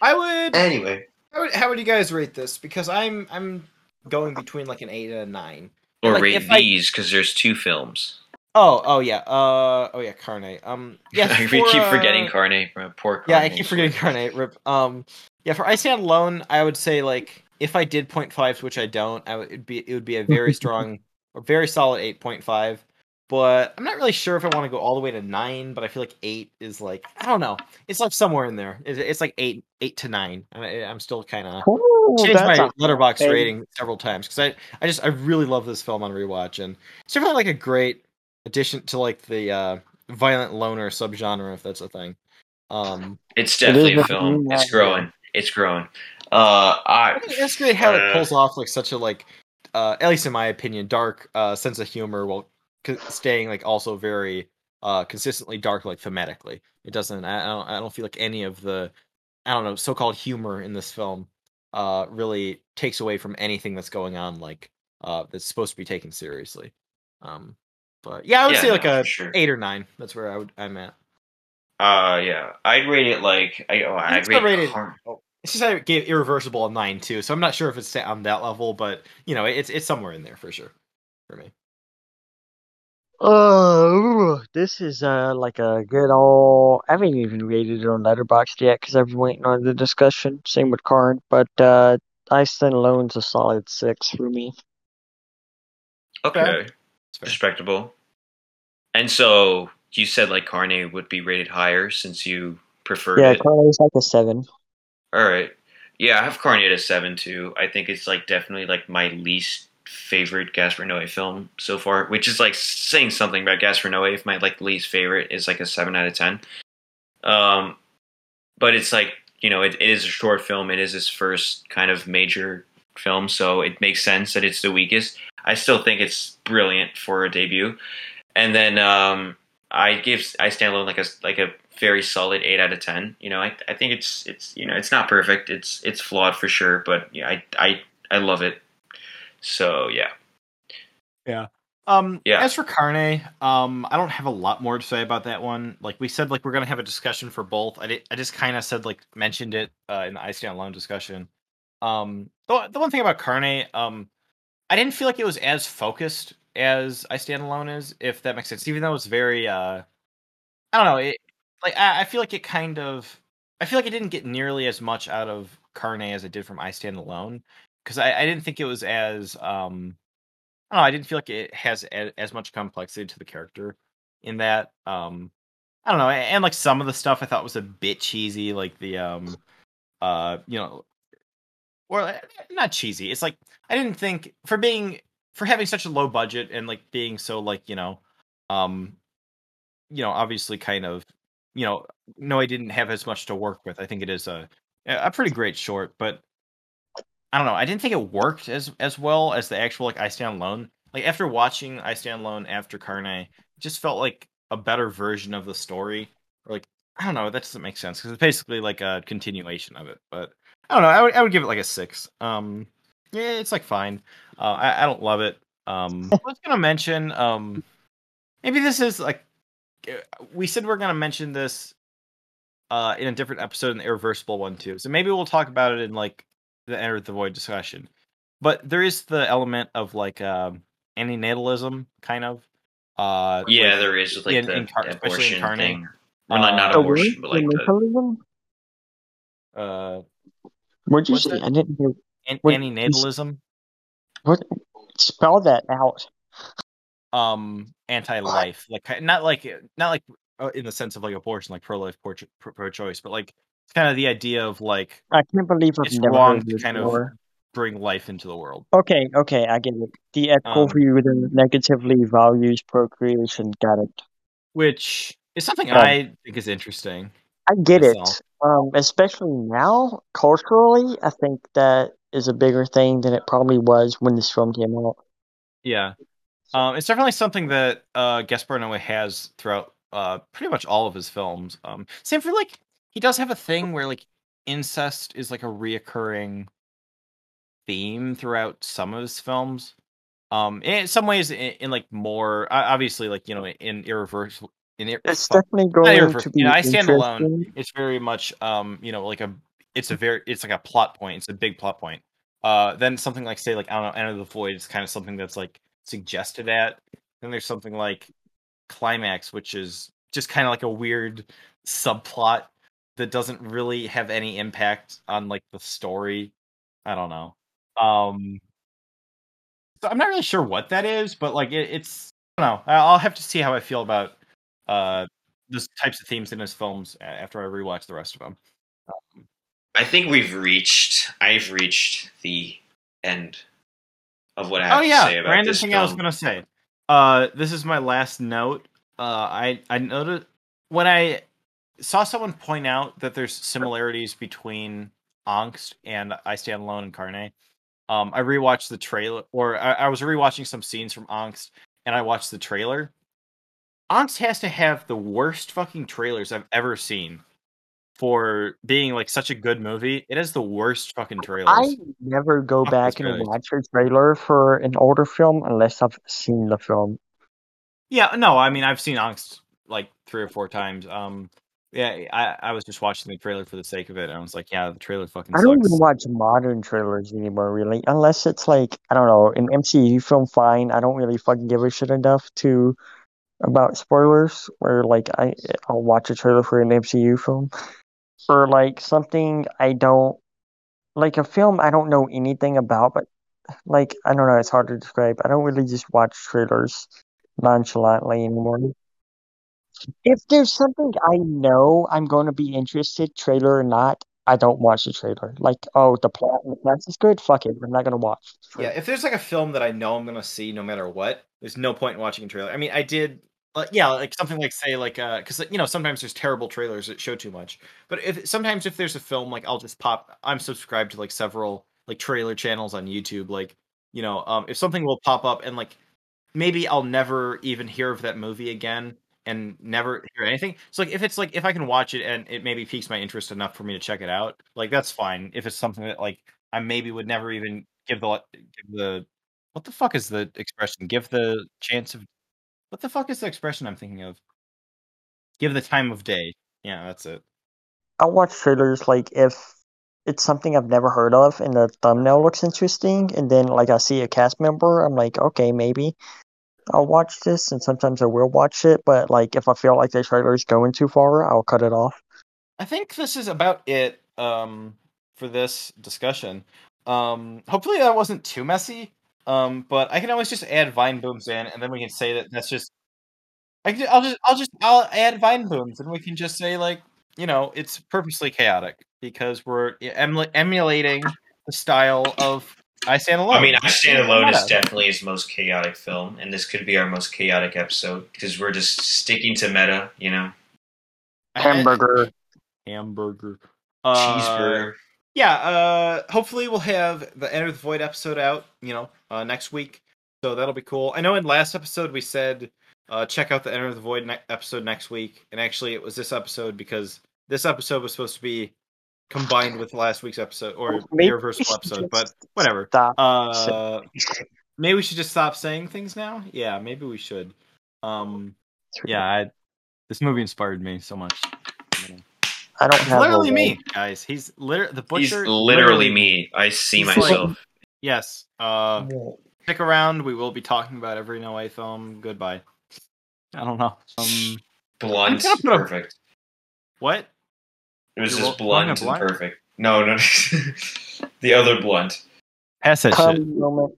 I would. Anyway, How would, how would you guys rate this? Because I'm I'm going between like an eight and a nine. or like, rate these because there's two films. Oh oh yeah. Uh oh yeah Carne um yeah we for, keep uh, forgetting Carne. uh, Poor yeah I Carne. keep forgetting Carne rip. Um yeah for I Stand Alone I would say like if I did point fives which I don't I would it'd be it would be a very strong or very solid eight point five. But I'm not really sure if I want to go all the way to nine but I feel like eight is like I don't know. It's like somewhere in there. It's, it's like eight eight to nine. I, I'm still kind of changed my a- Letterboxd rating several times because I, I just I really love this film on rewatch. And it's definitely like a great addition to like the uh violent loner subgenre if that's a thing. Um It's definitely is a a film. film, It's yeah. growing. It's growing. Uh, I I think it's great how it uh, pulls off like such a like uh at least in my opinion dark uh sense of humor while c- staying like also very uh consistently dark like thematically. It doesn't I, I don't I don't feel like any of the I don't know so-called humor in this film uh really takes away from anything that's going on like uh that's supposed to be taken seriously. Um but yeah, I would Yeah, say like no, a sure. 8 or 9. That's where I would I'm at. Uh, yeah, I'd rate it like I. Oh, I'd still rate rated- Car- It's just I gave Irreversible a 9 too. So I'm not sure if it's on that level, but you know, it's it's somewhere in there for sure for me. Oh, this is uh like a good old. I haven't even rated it on Letterboxd yet because I've been waiting on the discussion. Same with Carne, but uh, I Stand Alone's a solid six for me. Okay, It's fair. Respectable. And so you said like Carne would be rated higher since you preferred Yeah, it. Carne is like a seven. All right. Yeah, I have Carne at a seven too. I think it's like definitely like my least favorite Gaspar Noé film so far, which is like saying something about Gaspar Noé. If my like least favorite is like a seven out of ten. Um, but it's like you know, it, it is a short film. It is his first kind of major film, so it makes sense that it's the weakest. I still think it's brilliant for a debut. And then um, I give I stand alone like a like a very solid eight out of ten. You know, I I think it's it's you know it's not perfect. It's it's flawed for sure, but yeah, I I I love it. So yeah, yeah. Um, Yeah. As for Carne, um, I don't have a lot more to say about that one. Like we said, like we're gonna have a discussion for both. I did, I just kind of said like mentioned it uh, in the I Stand Alone discussion. Um, the, the one thing about Carne, um, I didn't feel like it was as focused as I Stand Alone is, if that makes sense. Even though it's very, uh, I don't know, it like I, I feel like it kind of, I feel like it didn't get nearly as much out of Carne as it did from I Stand Alone because I, I didn't think it was as um I don't know. I didn't feel like it has a, as much complexity to the character in that. Um, I don't know, and, and like some of the stuff I thought was a bit cheesy, like the um, uh, you know, or uh, not cheesy. It's like I didn't think for being for having such a low budget and like being so like you know, um, you know, obviously kind of you know, no, I didn't have as much to work with. I think it is a a pretty great short, but I don't know. I didn't think it worked as as well as the actual like I Stand Alone. Like after watching I Stand Alone after Carne, just felt like a better version of the story. Or like I don't know, that doesn't make sense because it's basically like a continuation of it. But I don't know. I would I would give it like a six. Um, yeah, it's like fine. Uh, I I don't love it. Um, I was gonna mention um, maybe this is like uh, we said we're gonna mention this uh in a different episode in the irreversible one too. So maybe we'll talk about it in like the enter the void discussion. But there is the element of like um antinatalism kind of. Uh yeah, with- there is like in- the in Car- abortion Carne. thing. Well, not, not Uh, abortion, but like the, Antinatalism? uh What'd you What's say? that? I didn't hear. an- What- antinatalism, What? Spell that out. um anti-life. Like not like not like uh, in the sense of like abortion like pro-life pro- pro- pro-choice, but like It's kind of the idea of like I can't believe I've it's wrong to kind of bring life into the world. Okay, okay, I get it. The ethical Um, view that negatively values procreation. Got it. which is something Um, I think is interesting. I get it. Um, especially now, culturally, I think that is a bigger thing than it probably was when this film came out. Yeah. Um, it's definitely something that uh, Gaspar Noé has throughout uh, pretty much all of his films. Um, same for like he does have a thing where like incest is like a reoccurring theme throughout some of his films. Um, in some ways, in, in like more obviously, like you know, in irreversible, in Ir- It's definitely going to be You know, I stand alone. It's very much um, you know, like a it's a very it's like a plot point. It's a big plot point. Uh, then something like say like I don't know, Enter the Void is kind of something that's like suggested at. Then there's something like Climax, which is just kind of like a weird subplot that doesn't really have any impact on like the story. I don't know. Um, so I'm not really sure what that is, but like it, it's I don't know. I'll have to see how I feel about uh those types of themes in his films after I rewatch the rest of them. I think we've reached. I've reached the end of what I have Oh to yeah, say about random this thing film. I was gonna say. Uh, this is my last note. Uh, I I noted when I saw someone point out that there's similarities between Angst and I Stand Alone and Carne. Um, I rewatched the trailer, or I, I was rewatching some scenes from Angst, and I watched the trailer. Angst has to have the worst fucking trailers I've ever seen for being like such a good movie. It has the worst fucking trailers. I never go Fuck back and watch a trailer for an older film unless I've seen the film. Yeah, no, I mean I've seen Angst like three or four times. Um, yeah, I I was just watching the trailer for the sake of it, and I was like, yeah, the trailer fucking I don't sucks. even watch modern trailers anymore, really, unless it's like I don't know an MCU film. Fine, I don't really fucking give a shit enough to about spoilers. Where like I I'll watch a trailer for an MCU film, or like something I don't like a film I don't know anything about, but like I don't know, it's hard to describe. I don't really just watch trailers nonchalantly anymore. If there's something I know I'm going to be interested, trailer or not, I don't watch the trailer. Like, oh, the plot the plot is good. Fuck it, I'm not gonna watch. Yeah, if there's like a film that I know I'm gonna see no matter what, there's no point in watching a trailer. I mean, I did, like, yeah, like something like say like uh, because you know sometimes there's terrible trailers that show too much. But if sometimes if there's a film, like I'll just pop. I'm subscribed to like several like trailer channels on YouTube. Like you know, um, if something will pop up and like maybe I'll never even hear of that movie again and never hear anything. So like if it's like if I can watch it and it maybe piques my interest enough for me to check it out, like that's fine. If it's something that like I maybe would never even give the give the what the fuck is the expression? Give the chance of what the fuck is the expression I'm thinking of? Give the time of day. Yeah, that's it. I'll watch trailers like if it's something I've never heard of and the thumbnail looks interesting, and then like I see a cast member, I'm like, okay, maybe I'll watch this, and sometimes I will watch it. But like if I feel like the trailer is going too far, I'll cut it off. I think this is about it um, for this discussion. Um, hopefully that wasn't too messy. Um, but I can always just add vine booms in, and then we can say that that's just. I can, I'll just I'll just I'll add vine booms, and we can just say like you know it's purposely chaotic because we're emula- emulating the style of I Stand Alone. I mean, I Stand Alone is definitely his most chaotic film, and this could be our most chaotic episode because we're just sticking to meta, you know, Hamburger. hamburger, Uh, cheeseburger. Yeah, uh hopefully we'll have the Enter the Void episode out, you know, uh next week. So that'll be cool. I know in last episode we said uh check out the Enter the Void ne- episode next week, and actually it was this episode because this episode was supposed to be combined with last week's episode or the we episode, but whatever. Uh maybe we should just stop saying things now? Yeah, maybe we should. Um yeah, I, this movie inspired me so much. I don't It's have literally a me, guys. He's literally the He's butcher. literally me. I see He's like- myself. Yes. Uh, stick around. We will be talking about every Noé film. Goodbye. I don't know. Um, blunt, I'm gonna a- perfect. what? It was You're just rolling a blunt and perfect. No, no, the other blunt. Pass that shit. Moment.